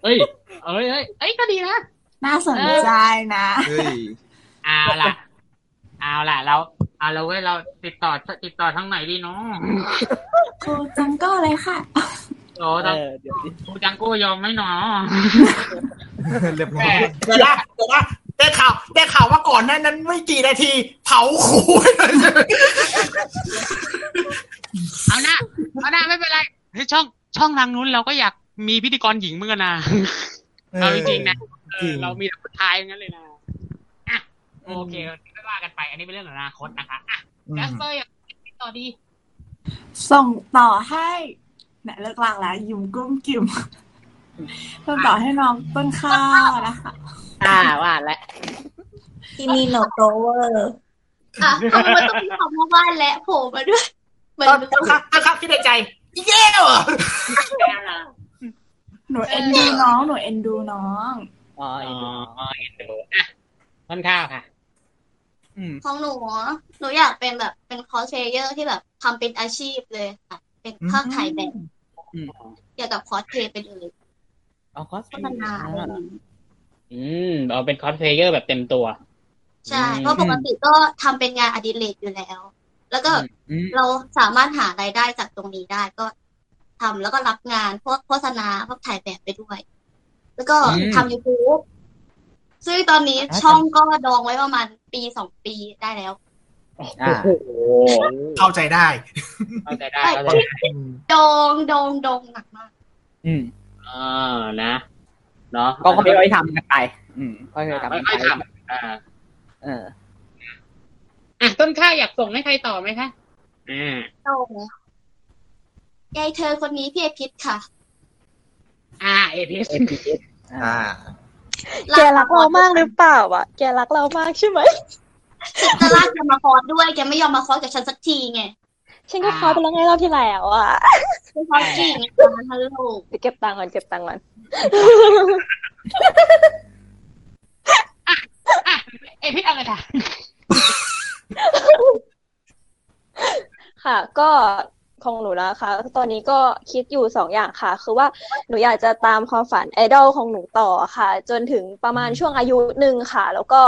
เอ้ยเอ้ยเอ้ยเอ้ยก็ดีนะน่าสนใจนะเฮ้ยเอาล่ะ เอาล่ะ เราเอาเราเว้ยเราติดต่อติดต่อทางไหนดีเนาะครูจังก็เลยค่ะโอ้ทางเออเดี๋ยวดิครูจังโก้ยอมไหมเนาะ เรียบร้อยเดี๋ยวนะเดี๋ยวนะได้ข่าวได้ข่าวว่าก่อนหนั้นนั้นไม่กี่นาที เผาครูเลยเอาหน้าเอาหน้าไม่เป็นไรเฮ้ยช่องช่องทางนู้นเราก็อยากมีพิธีกรหญิงเหมือนกันนะเอาจริงๆนะเอจริองเรามีแต่ผู้ชายอย่างนั้นเลยนะอะโอเคไม่ว่ากันไป อันนี้เป็นเรื่องของอนาคตนะคะอะแจสเปอร์อยากต่อดี ส่งต่อให้เนี่ยเลิกลากแล้วยุ่มกุ้มกิ่ม ส่งต่อให้น้องต้นข้าวนะคะอ่าว่าแล้วที่มีโนโตเวอร์อะทำไมมันต้องมีคำว่าว่านและโผล่มาด้วยเหมือนตอนตอนครับตอนครับคิดในใจเย้เหรอหนูเอ็นดูน้อง หนูเอ็นดูน้องอ๋ออ๋เอ็นดูอเอ็นดูอะต้นข้าวค่ะอืมของหนูอะหนูอยากเป็นแบบเป็นคอสเพลเยอร์ที่แบบทำเป็นอาชีพเลยค่ะ เป็นภาคถ่ายแบบอืมเกี่ยวกับคอสเพลย์ไปเลย เอาคอสโฆษณาอะไรอย่างนี้อืมเอาเป็นคอสเพลเยอร์แบบเต็มตัว ใช่อืมเพราะปกติก็ทำเป็นงานอดิเรกอยู่แล้ว แล้วก็อืมเราสามารถหารายได้จากตรงนี้ได้ก็ทำแล้วก็รับงานพวกโฆษณาพวกถ่ายแบบไปด้วย แล้วก็อืมทำ YouTube ซึ่งตอนนี้อ่าช่องก็ดองไว้ประมาณปีสองปีได้แล้วอ่าโอ้โหเข้าใจได้เข้าใจได้ เข้าใจได้ดองดองดองหนักมาก อืม อ่านะ เนาะก็ค่อยๆทำกันไป อืมค่อยๆทำกันไปค่อยๆทำอ่า เอออะต้นข้าวอยากส่งให้ใครต่อไหมคะอ่าดองยายเธอคนนี้พี่เอพิษค่ะ อ่า เอพีเอ APS อ่าแกรักเรามากหรือเปล่าอะ แกรักเรามากใช่ไหมจะลากแกมาคอร์สด้วยแกไม่ยอมมาคอร์สกับฉันสักทีไง ฉันก็คอไปแล้วไงรอบที่แล้วอะไม่คอร์สจริงตอนนั้นฮัลโหลเดี๋ยวเก็บตังค์ก่อนเก็บตังค์ก่อนเอพีอะไรค่ะ ค่ะ ก็ ของหนูนะคะ ตอนนี้ก็คิดอยู่สองอย่างค่ะ คือว่าหนูอยากจะตามความฝันไอดอลของหนูต่อค่ะ จนถึงประมาณช่วงอายุหนึ่งค่ะ แล้วก็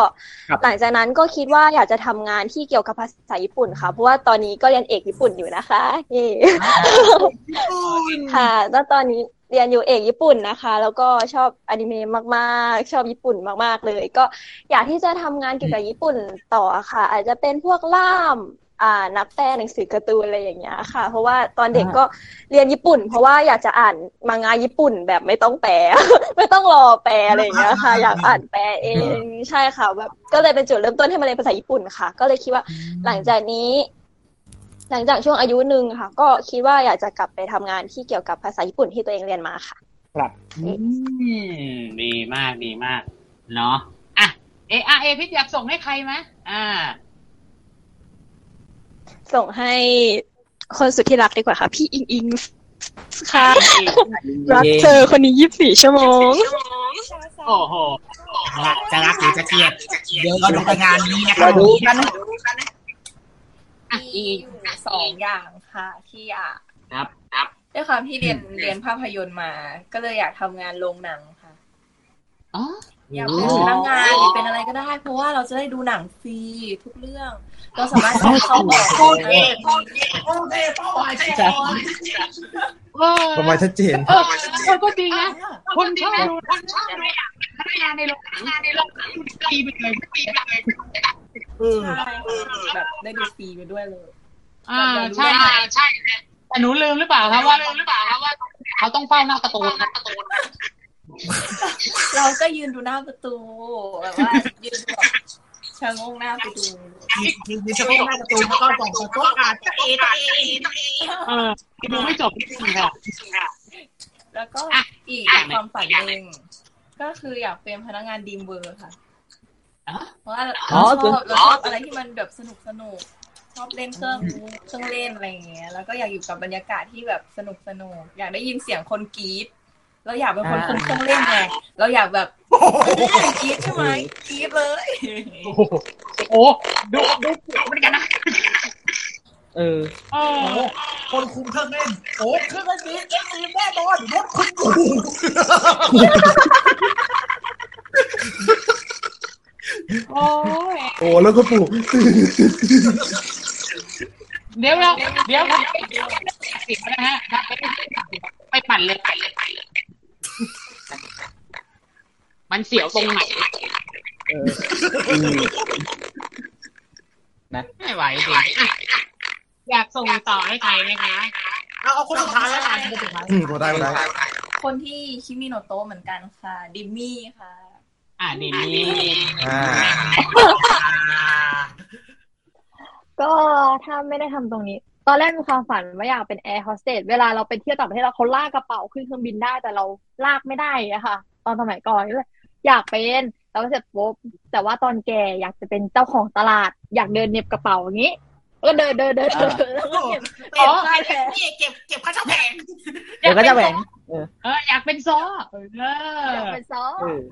ครับหลังจากนั้นก็คิดว่าอยากจะทำงานที่เกี่ยวกับภาษาญี่ปุ่นค่ะ เพราะว่าตอนนี้ก็เรียนเอกญี่ปุ่นอยู่นะคะเย่ค่ะ แล้วตอนนี้เรียนอยู่เอกญี่ปุ่นนะคะ แล้วก็ชอบอนิเมะมากๆ ชอบญี่ปุ่นมากๆเลย ก็อยากที่จะทำงานเกี่ยวกับญี่ปุ่นต่อค่ะ อาจจะเป็นพวกล่าม อ่านักแปลหนังสือการ์ตูนอะไรอย่างเงี้ยค่ะ เพราะว่าตอนเด็กก็เรียนญี่ปุ่น เพราะว่าอยากจะอ่านมังงะญี่ปุ่นแบบไม่ต้องแปล ไม่ต้องรอแปลอะไรอย่างเงี้ยค่ะ อยากอ่านแปลเองใช่ค่ะแบบก็เลยเป็นจุดเริ่มต้นให้มาเรียนภาษาญี่ปุ่นค่ะ ก็เลยคิดว่าหลังจากนี้ หลังจากช่วงอายุหนึ่งค่ะ ก็คิดว่าอยากจะกลับไปทำงานที่เกี่ยวกับภาษาญี่ปุ่นที่ตัวเองเรียนมาค่ะ ครับอืมดีมากดีมากเนาะอะเออเอพิษอยากส่งให้ใครไหมอ่า ส่งให้คนสุดที่รักดีกว่าค่ะ พี่อิงอิงค่ะรักเธอคนนี้ยี่สิบสี่ชั่วโมงโอ้โหจะรักหรือจะเกลียดเดี๋ยวเราดูกันงานนี้นะคเรารับดูกันนะมีอยู่สองอย่างค่ะที่อยากครับครับด้วยความที่เรียนเรียนภาพยนตร์มา ก็เลยอยากทำงานโรงหนังค่ะอ๋ออยากเป็นพนักงานหรือเป็นอะไรก็ได้ เพราะว่าเราจะได้ดูหนังฟรีทุกเรื่อง เราสามารถจ่ายเข้าบอกโอเคโอเคโอเคเป้าหมายชัดเจนเออประมาณชัดเจนเออเออก็จริงนะคนชอบดูคนชอบดูพนักงานในโรงหนังในโรงหนังตีไปเลยตีไปเลยเออใช่ค่ะแบบได้ดูฟรีไปด้วยเลย อ่าใช่ใช่แต่หนูลืมหรือเปล่าครับว่าลืมหรือเปล่าครับว่า เขาต้องเฝ้าหน้าประตูนะประตูเราก็ยืนดูหน้าประตูแบบว่ายืนแบบ ชะโงงหน้าไปดูมีเฉพาะหน้าประตูแล้วก็ส่องกระจกอาจจะเอตะเอตะเอเออดูไม่จบจริงๆค่ะ แล้วก็อะอีกอีกอย่างหนึ่งความฝันอีกอย่างหหนึ่นึ่งงก็คืออยากเป็นพนักงานดีมเวอร์ค่ะอ๋อเพราะว่าอ๋อเราชอบคือเราชอบอะไรที่มันแบบสนุกสนุกชอบเล่นเครื่องเครื่องเล่นอะไรอย่างเงี้ย แล้วก็อยากอยู่กับบรรยากาศที่แบบสนุกสนุกอยากได้ยินเสียงคนกรี๊ด เราอยากเป็นคนอ่าคุมเครื่องเล่นไงเราอยากแบบกรีดใช่ไหมกรีดเลยโอ้โหโอ้ดูดูเกี่ยวเหมือนกันนะเออเออคนคุมเครื่องเล่นโอ้เครื่องเล่นนี้เอ็มซีแน่นอนรถคุณกูโอ้ยโอ้แล้วก็ปลูกเดี๋ยวเราเดี๋ยวผมสิบนะฮะครับไปปั่นเลยปั่นเลยปั่นเลย มันเสียวตรงไหนเอออืมนะไม่ไหวจริงอะอยากส่งต่อให้ใครไหมคะเอาเอาคนสุดท้ายแล้วกันคนสุดท้ายอืมโได้โได้คนที่คิมิโนโตะเหมือนกันค่ะ ดิมมี่ค่ะ อ่าดีนี่อ่าก็ถ้าไม่ได้ทำตรงนี้ ตอนแรกมีความฝันว่าอยากเป็นแอร์โฮสเตสเวลาเราไปเที่ยวต่างประเทศเราเขาลากกระเป๋าขึ้นเครื่องบินได้แต่เราลากไม่ได้อะค่ะ ตอนสมัยก่อนก็เลยอยากเป็นแล้วก็เสร็จปุ๊บแต่ว่าตอนแก่อยากจะเป็นเจ้าของตลาด อยากเดินเหน็บกระเป๋าอย่างนี้แล้วก็เดินเดินเดินเดินเดินแล้วก็เก็บเก็บค่าแพงนี่เก็บเก็บค่าเช่าแพงเดี๋ยวก็จะแหวงเออเอออยากเป็นซอเอออยากเป็นซอเออ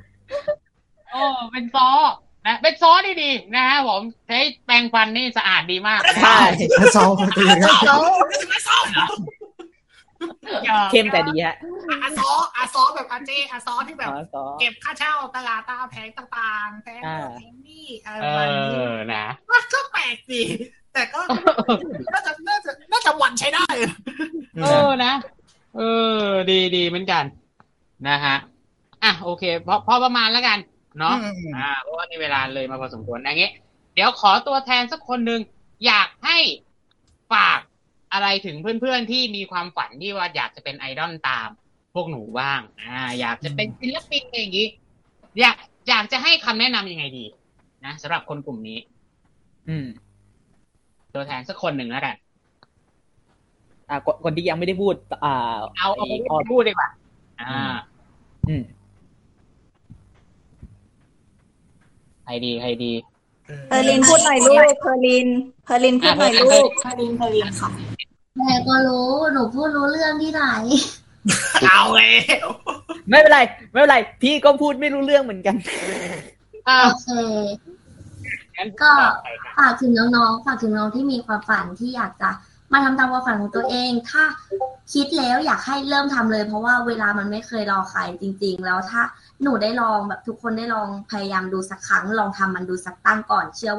โอ้เป็นซอ นะเป็นซอดีดีๆนะฮะผมใช้แปรงฟันนี่สะอาดดีมากนะใช่ถ้าซองตัวเองครับไม่ซ่อมเข้มแต่ดีฮะอาซออาซอแบบอาเจอาซอที่แบบอ๋อซอเก็บค่าเช่าตลาดตาแพงต่างๆแพงอ่าแพงนี่อะไรเอประมาณนี้อนะว่าก็แปลกดีแต่ก็น่าจะน่าจะน่าจะหวันใช้ได้เออนะเออ ดีดีเหมือนกัน นะฮะอะโอเคพอพอประมาณแล้วกัน เนาะอืมอ่าเพราะว่านี่เวลาเลยมาพอสมควรอย่างงี้เดี๋ยวขอตัวแทนสักคนหนึ่งอยากให้ฝากอะไรถึงเพื่อนๆที่มีความฝันที่ว่าอยากจะเป็นไอดอลตาม พวกหนูบ้าง อ่า อยากจะเป็นศิลปินอะไรอย่างงี้อยากอยากจะให้คำแนะนำยังไงดี นะสำหรับคนกลุ่มนี้ อืม ตัวแทนสักคนหนึ่งแล้วกันอ่าคนคนที่ยังไม่ได้พูด อ่า เอาเอาไอ้ไปออพูดดีกว่า อ่า อืม ใครดีใครดีเพอร์ลินพูดหน่อยลูกเพอร์ลินเพอร์ลินพูดหน่อยลูกเพอร์ลินเพอร์ลินค่ะแม่ก็รู้ หนูพูดรู้เรื่องที่ไหน เอาเลยไม่เป็นไร ไม่เป็นไร พี่ก็พูดไม่รู้เรื่องเหมือนกันอ่าโอเคงั้นก็ต่อไปค่ะฝากถึงน้องๆ ฝากถึงน้องที่มีความฝันที่อยากจะมาทำตามความฝันของตัวเอง ถ้าคิดแล้วอยากให้เริ่มทำเลย เพราะว่าเวลามันไม่เคยรอใครจริง ๆ แล้วถ้า หนูได้ลองแบบทุกคนได้ลองพยายามดูสักครั้ง ลองทำมันดูสักตั้งก่อน เชื่อ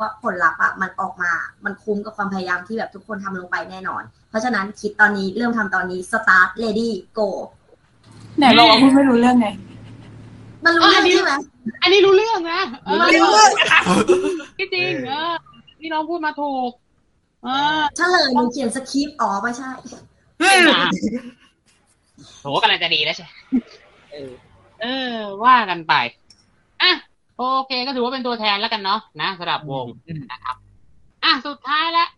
ว่าผลลัพธ์อะมันออกมา มันคุ้มกับความพยายามที่แบบทุกคนทำลงไปแน่นอน เพราะฉะนั้นคิดตอนนี้เริ่มทำตอนนี้ start ready go ไหนบอกว่าพูดไม่รู้เรื่องไงมันรู้เรื่องใช่ไหมอันนี้รู้เรื่องนะเออเรื่องนะคะที่จริงเออที่น้องพูดมาถูกเออเฉลยหนูเขียนสคริปต์อ๋อไม่ใช่โหกำลังจะดีแล้วใช่ เออเออ ว่ากันไปอะโอเคก็ถือว่าเป็นตัวแทนแล้วกันเนาะนะสำหรับวงอืมนะครับ อะสุดท้ายแล้ว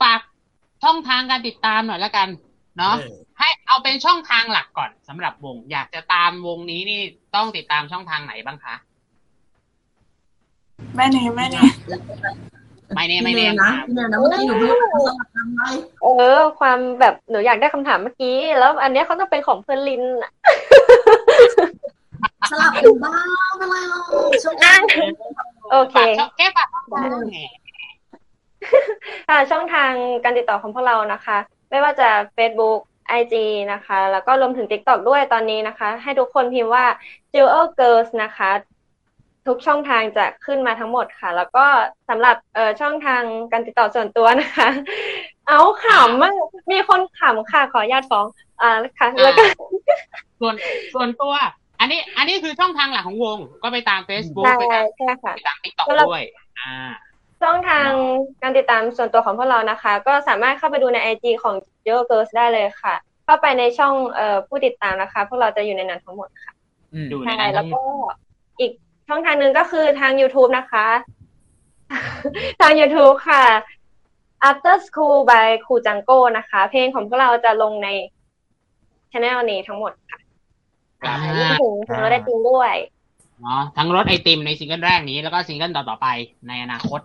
ฝากช่องทางการติดตามหน่อยแล้วกัน เนาะให้เอาเป็นช่องทางหลักก่อนสำหรับวง อยากจะตามวงนี้นี่ต้องติดตามช่องทางไหนบ้างคะแม่เนยแม่เนยไม่แน่พี่ไม่เนแน่ยนะพี่เนยนะเมื่อกี้หนูพูดสลับทำไมเออ ความแบบหนูอยากได้คำถามเมื่อกี้ แล้วอันเนี้ยเขาต้องเป็นของเพอร์ลินอะ สลับกันบ้างทำไมเราช่วงนี้โอเคฝากช่องแค่ฝากช่องทางไงค่ะช่องทางการติดต่อของพวกเรานะคะ ไม่ว่าจะ Facebook IG นะคะ แล้วก็รวมถึง TikTok ด้วยตอนนี้นะคะ ให้ทุกคนพิมพ์ว่า Jewel Girls นะคะ ทุกช่องทางจะขึ้นมาทั้งหมดค่ะ แล้วก็สำหรับเอ่อช่องทางการติดต่อส่วนตัวนะคะ เอาขำมากมีคนขำค่ะ ขออนุญาตฟ้อง อ่าค่ะ แล้วก็ส่วนส่วนตัว อันนี้ อันนี้คือช่องทางหลักของวง ก็ไปตาม Facebook ใช่ไปตามใช่ค่ะไปตาม TikTok ด้วย อ่า ช่องทางการติดตามส่วนตัวของพวกเรานะคะ ก็สามารถเข้าไปดูใน IG ของ j o Girls ได้เลยค่ะ เข้าไปในช่องเอ่อผู้ติดตามนะคะ พวกเราจะอยู่ในนั้นทั้งหมดค่ะอืมดูในใช่นั้นแล้วก็อีกช่องทางหนึ่งก็คือทาง YouTube นะคะ ทาง YouTube ค่ะ After School by ครูจังโก้นะคะ เพลงของพวกเราจะลงในช anel นี้ทั้งหมดค่ะ ครับรวมถึงถึงเราได้จริงด้วยเนาะทั้งรถไอติมในซิงเกิลแรกนี้แล้วก็ซิงเกิลต่อๆไปในอนาคต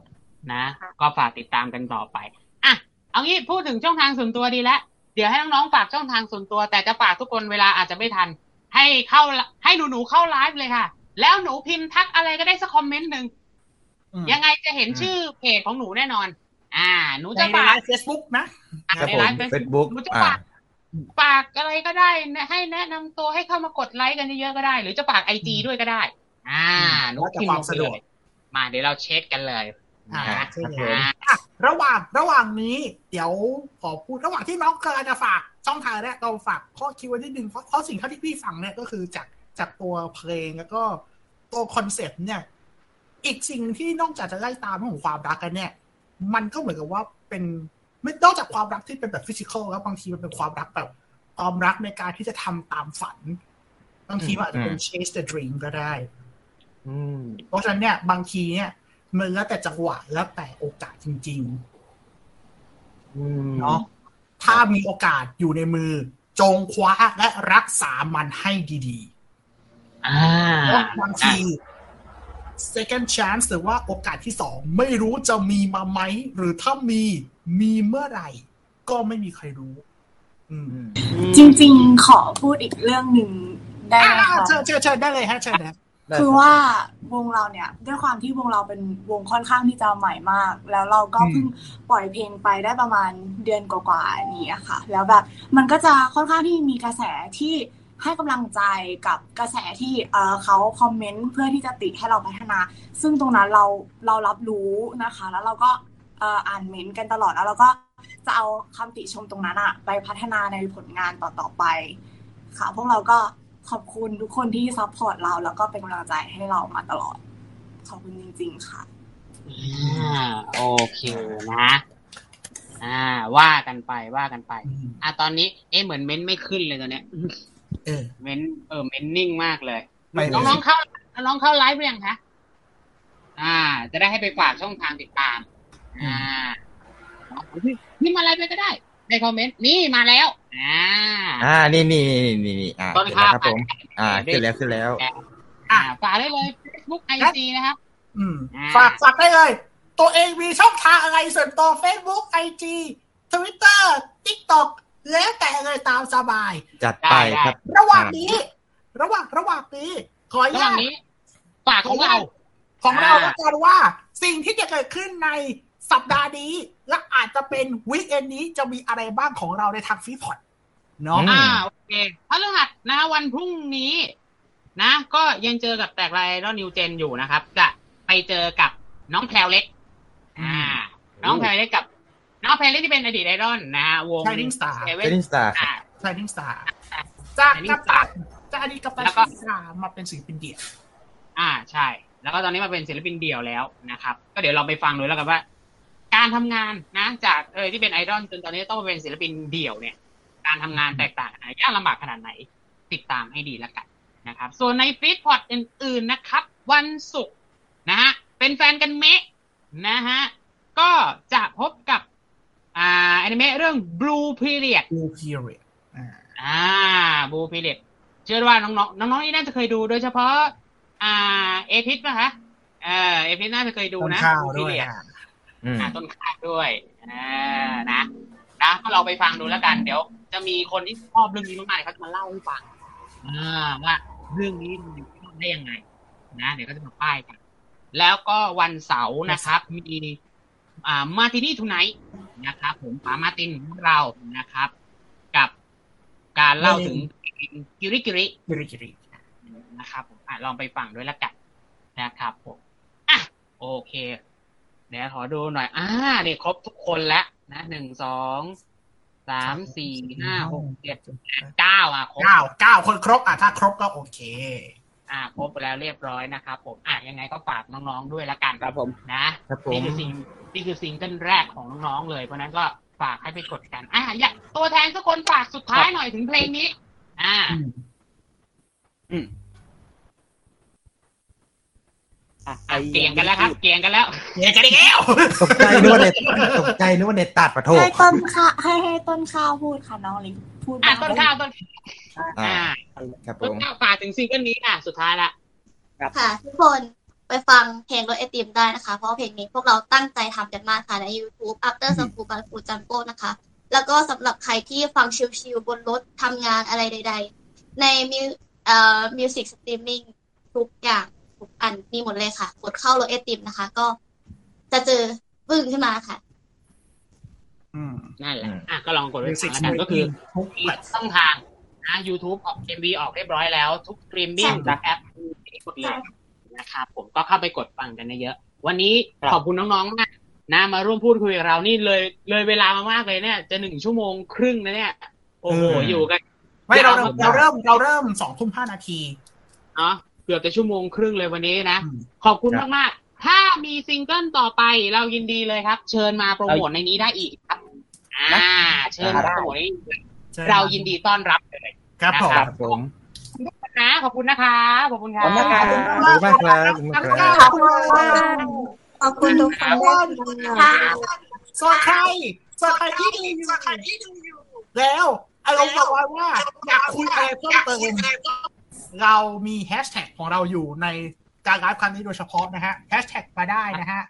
นะค่ะก็ฝากติดตามกันต่อไปอะเอางี้พูดถึงช่องทางส่วนตัวดีแล้วเดี๋ยวให้น้องๆฝากช่องทางส่วนตัว แต่จะฝากทุกคนเวลาอาจจะไม่ทัน ให้เข้าให้หนูหนูๆเข้าไลฟ์เลยค่ะ แล้วหนูพิมพ์ทักอะไรก็ได้สักคอมเมนต์หนึ่งอืมยังไงจะเห็นชื่อเพจของหนูแน่นอน อ่า หนูในจะในฝาไลกฟ์เฟซบุ๊กนะอ่าครับในผมไลฟ์เฟเฟซซบุ๊บุ๊กกหนูจะอ่าฝาก ฝากอะไรก็ได้นะให้แนะนำตัวให้เข้ามากดไลค์กันเยอะๆก็ได้ หรือจะฝากไอจีด้วยก็ได้ อ่าหนูพิมพ์แล้วแต่ความสะดวกเลยมาเดี๋ยวเราเช็คกันเลยอ่านะใช่เลยอ่าอะระหว่างระหว่างนี้ เดี๋ยวขอพูดระหว่างที่น้องกำลังจะฝากช่องทางแรกเราฝากข้อคิดไว้นิดนึงเพราะเพราะสิ่งที่พี่ฟังเนี่ยก็คือจากจากตัวเพลงแล้วก็ตัวคอนเซ็ปต์เนี่ย อีกสิ่งที่นอกจากจะไล่ตามเรื่องของความรักกันเนี่ย มันก็เหมือนกับว่าเป็น ไม่นอกจากความรักที่เป็นแบบฟิสิกอลแล้วบางทีมันเป็นความรักแบบความรักในการที่จะทำตามฝัน บางทีมันอาจจะเป็น chase the dream ก็ได้อืมเพราะฉะนั้นเนี่ย บางทีเนี่ยมันแล้วแต่จังหวะแล้วแต่โอกาสจริงอืมๆเนาะถ้ามีโอกาสอยู่ในมือ จงคว้าและรักษามันให้ดีอ่าๆเพราะบางที second chance หรือว่าโอกาสที่สองไม่รู้จะมีมาไหม หรือถ้ามี มีเมื่อไหร่ ก็ไม่มีใครรู้ อืม จริง ๆ ขอพูดอีกเรื่องหนึ่งได้ไหมอ่าคะเชิญเชิญเชิญได้เลยฮะเชิญนะคือว่าวงเราเนี่ย ด้วยความที่วงเราเป็นวงค่อนข้างที่จะใหม่มาก แล้วเราก็เพิ่งปล่อยเพลงไปได้ประมาณเดือนกว่าๆนี้อะค่ะ แล้วแบบมันก็จะค่อนข้างที่มีกระแสที่ให้กำลังใจกับกระแสที่เออเขาคอมเมนต์เพื่อที่จะติให้เราพัฒนา ซึ่งตรงนั้นเราเรารับรู้นะคะ แล้วเราก็เอ่ออ่านเมนต์กันตลอดแล้วเราก็จะเอาคำติชมตรงนั้นอะไปพัฒนาในผลงานต่อๆไป ค่ะ พวกเราก็ขอบคุณทุกคนที่ซัพพอร์ตเรา แล้วก็เป็นกำลังใจให้เรามาตลอด ขอบคุณจริง ๆ ค่ะอ่าโอเคนะอ่า ว่ากันไปว่ากันไป อะตอนนี้ เอ๊ะเหมือนเม้นต์ไม่ขึ้นเลยตอนเนี้ยเออเม้นต์เออเม้นต์นิ่งมากเลยไม่เลยน้องๆเข้าน้องๆเข้าไลฟ์หรือยังคะอ่า จะได้ให้ไปฝากช่องทางติดตาม อ่านี่มาไลฟ์ไปก็ได้ ในคอมเมนต์นี่มาแล้ว อ่า อ่า นี่นี่นี่นี่นี่อ่าต้นเสร็จแล้วข้าวครับผม อ่าขึ้นแล้วขึ้นแล้ว อ่าฝากได้เลย Facebook IG นะครับอืมอ่าฝากฝากได้เลย ตัวเองมีช่องทางอะไรส่วนตัว Facebook IG Twitter TikTok แล้วแต่เลยตามสบาย จัดไปครับ ระหว่างนี้ ระหว่างระหว่างนี้ ขออนุระหญาว่างตนี้ฝากของเรา ของเราอ่าแล้วกันว่าสิ่งที่จะเกิดขึ้นใน สัปดาห์นี้ และอาจจะเป็นวีคเอนนี้จะมีอะไรบ้างของเราในทางฟีพอดเนาะอ่าโอเคพฤหัสนะวันพรุ่งนี้ นะ ก็ยังเจอกับแตกลายรอนนิวเจนอยู่นะครับ จะไปเจอกับน้องแพลวเล็ก อ่า น้องแพลวเล็กกับ น้องแพลวเล็กที่เป็นอดีตไอดอลนะฮะวง Shining Star Seven Shining Star อ่า Shining Star จาก Shining กับ Star จากอดีตกับตันแล้วก็ชิสามาเป็นศิลปินเดี่ยว อ่าใช่ แล้วก็ตอนนี้มาเป็นศิลปินเดี่ยวแล้วนะครับ ก็เดี๋ยวเราไปฟังดูแล้วกันว่า การทำงานนะจากเออที่เป็นไอดอลจนตอนนี้ต้องมาเป็นศิลปินเดี่ยวเนี่ย การทำงานแตกต่างยากลำบากขนาดไหน ติดตามให้ดีแล้วกันนะครับ ส่วนในฟีดพอดอื่น ๆนะครับ วันศุกร์นะฮะเป็นแฟนกันเมะนะฮะก็จะพบกับอ่าอนิเมะเรื่อง Blue Period Blue Period อ่าอ่า Blue Period เชื่อว่าน้องๆน้องๆนี่น่าจะเคยดูโดยเฉพาะ อ่า เอพิษป่ะคะเออเอพิษน่าจะเคยดูต้นนะข้าว Blue ด้วย Period อะอืมอ่าต้นข้าวด้วยอ่านะนะก็เราไปฟังดูแล้วกัน เดี๋ยว จะมีคนที่ชอบเรื่องนี้มากๆเขาจะมาเล่าให้ฟังอ่าว่าเรื่องนี้มันอยู่ได้ยังไง นะเดี๋ยวก็จะมาป้ายกัน แล้วก็วันเสาร์นะครับ มีอ่ามาที่นี่ทูไนท์นะครับ ผมป๋ามาตินของเรานะครับ กับการเล่าถึงกิริกิริกิริกิรินะครับผมอะลองไปฟังด้วยละกันนะครับผมอะโอเค เดี๋ยวขอดูหน่อย อ่านี่ครบทุกคนแล้วนะหนึ่งสองสามสี่ห้าหกเจ็ดแปดเก้าอะครบเก้าเก้าคนครบอะถ้าครบก็โอเค อ่าครบไปแล้วเรียบร้อยนะครับผมอะยังไงก็ฝากน้องๆด้วยละกันครับผมนะครับผมนี่คือซิงนี่คือซิงเกิลแรกของน้องๆเลยเพราะฉะนั้นก็ฝากให้ไปกดกัน อะอยากตัวแทนสักคนฝากสุดท้ายหน่อยถึงเพลงนี้ อ่า อืม อะอะเกี่ยงกันแล้วครับ เกี่ยงกันแล้วเกี่ยงกันอีกแล้วตกใจนึกว่าเน็ตตกใจนึกว่าเน็ตตัดปะโทให้ต้นข้าวให้ให้ต้นข้าวพูดค่ะน้องลิงพูดอะบ้างต้นข้าวต้นอ่าอ่าครับผต้นมข้าวฝากถึงซิงเกิลนี้อะสุดท้ายละค่ะทุกคนไปฟังเพลงรถไอติมได้นะคะ เพราะว่าเพลงนี้พวกเราตั้งใจทำกันมากค่ะใน YouTube After School บางปูจัมโป้นะคะ แล้วก็สำหรับใครที่ฟังชิลๆบนรถทำงานอะไรใด ๆ ในมิวเอ่อมิวสิกสตรีมมิ่งทุกอย่าง ทุกอันมีหมดเลยค่ะ กดเข้ารถไอติมนะคะ ก็จะเจอปึ้งขึ้นมาค่ะ อืม นั่นแหละ อะก็ลองกดไว้ Music ฟังแล้วกันก็คือทุกมีช่องทางนะ YouTube ออก MV ออกเรียบร้อยแล้ว ทุกสตรีมมิ่งใช่ทุกแอปมีหมดเลยนะครับผมก็เข้าไปกดฟังกันเยอะๆวันนี้ขอบคุณน้องๆมากนะมาร่วมพูดคุยกับเรานี่เลย เลยเวลามามากเลยเนี่ย จะหนึ่งชั่วโมงครึ่งนะเนี่ย โอ้โหเออออยู่กัน ไม่เรายเราวเราเริ่มเราเริ่มสองทุ่มห้านาทีเนาะ เกือบจะชั่วโมงครึ่งเลยวันนี้นะอืมขอบคุณมากๆถ้ามีซิงเกิลต่อไปเรายินดีเลยครับ เชิญมาโปรโมทในนี้ได้อีกครับ อ่า เชิญมาโปรโมทในนี้เรายินดีต้อนรับเลยครับผมนะครับผมนะขอบคุณนะคะขอบคุณคขรัอบบคุณครับขอบคุณมากครับขอบคุณมากครับขอบคุณค่ะขอบคุณทุกคนด้วยค่ะส่วนใครส่วนใครที่ดูอยู่แล้วอารมณ์บอกไว้ว่าอยากคุยอะไรเพิ่มเติม เรามีแฮชแท็กของเราอยู่ในการไลฟ์ครั้งนี้โดยเฉพาะนะฮะแฮชแท็กมาได้นะฮะ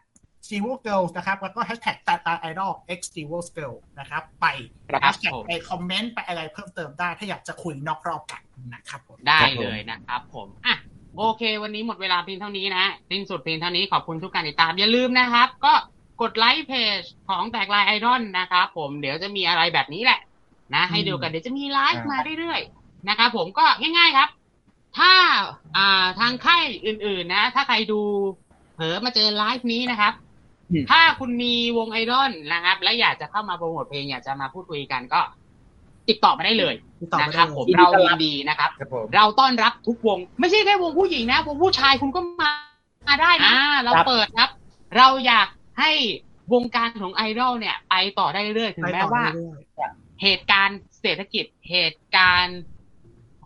s t e v o Girls นะครับ แล้วก็แฮชแท็กตาตาไอดอล x s t e v o Girl นะครับ ไปครับแฮชแท็กผมไปคอมเมนต์ ไปอะไรเพิ่มเติมได้ ถ้าอยากจะคุยนอกรอบกันนะครับผม ได้เลยนะครับผมอะโอเค วันนี้หมดเวลาเพียงเท่านี้นะสิ้นสุดเพียงเท่านี้ขอบคุณทุกการติดตาม อย่าลืมนะครับ ก็กดไลค์เพจของแตกไลน์ไอดอลนะครับผมเดี๋ยวจะมีอะไรแบบนี้แหละ นะ ให้ดูกันเดี๋ยวจะมีไลฟ์มาเรื่อยๆนะครับผมก็ง่ายๆครับ ถ้าอ่าทางค่ายอื่น ๆ นะ ถ้าใครดูเผลอมาเจอไลฟ์นี้นะครับอืมถ้าคุณมีวงไอดอลนะครับ และอยากจะเข้ามาโปรโมทเพลงอยากจะมาพูดคุยกันก็ติดต่อมาได้เลยติดต่อมานะได้ครับผมเรายินดีต้อนรับนะครับยินดีครับผมเราต้อนรับทุกวง ไม่ใช่แค่วงผู้หญิงนะวงผู้ชายคุณก็มามาได้นะเราครับเปิดครับ เราอยากให้วงการของไอดอลเนี่ยไปต่อได้เรื่อยๆถึงไปแม้ต่อว่าเรื่อยเหตุการณ์เศรษฐกิจเหตุการณ์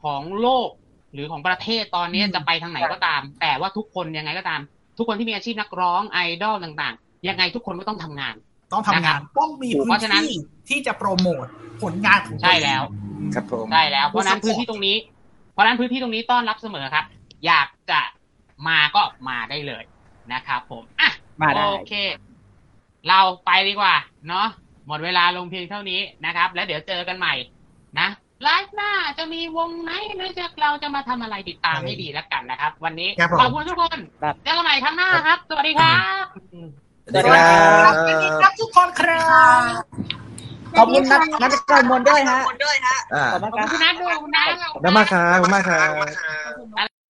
ของโลก หรือของประเทศตอนนี้จะไปทางไหนก็ตาม แต่ว่าทุกคนยังไงก็ตาม ทุกคนที่มีอาชีพนักร้องไอดอลต่างๆ ยังไงทุกคนก็ต้องทำงานๆต้องทำงานต้องมีเพพื้นราะฉะนั้นที่ที่จะโปรโมทผลงานของตัวใช่เองแล้วครับผมใช่แล้ว เพราะฉะนั้นผู้พื้น support ที่ตรงนี้ เพราะฉะนั้นพื้นที่ตรงนี้ต้อนรับเสมอครับ อยากจะมาก็มาได้เลยนะครับผมอะมาได้โอเค เราไปดีกว่า เนาะหมดเวลาลงเพียงเท่านี้นะครับ แล้วเดี๋ยวเจอกันใหม่นะ ไลฟ์หน้าจะมีวงไหนหรือจะเราจะมาทำอะไรติดตามให้ดีแล้วกันนะครับ วันนี้ครับผมขอบคุณทุกคนครับเจอกันใหม่ครั้งหน้าครับ สวัสดีครับสวัสดีครับสวัสดีครับทุกคนครับขอบคุณนัทนัทกรมนด้วยฮะอ่าขอบคุณขอบครับคุณนัทด้วยขอบคุณนัทขอบคุณมากครับขอบคุณมากครับ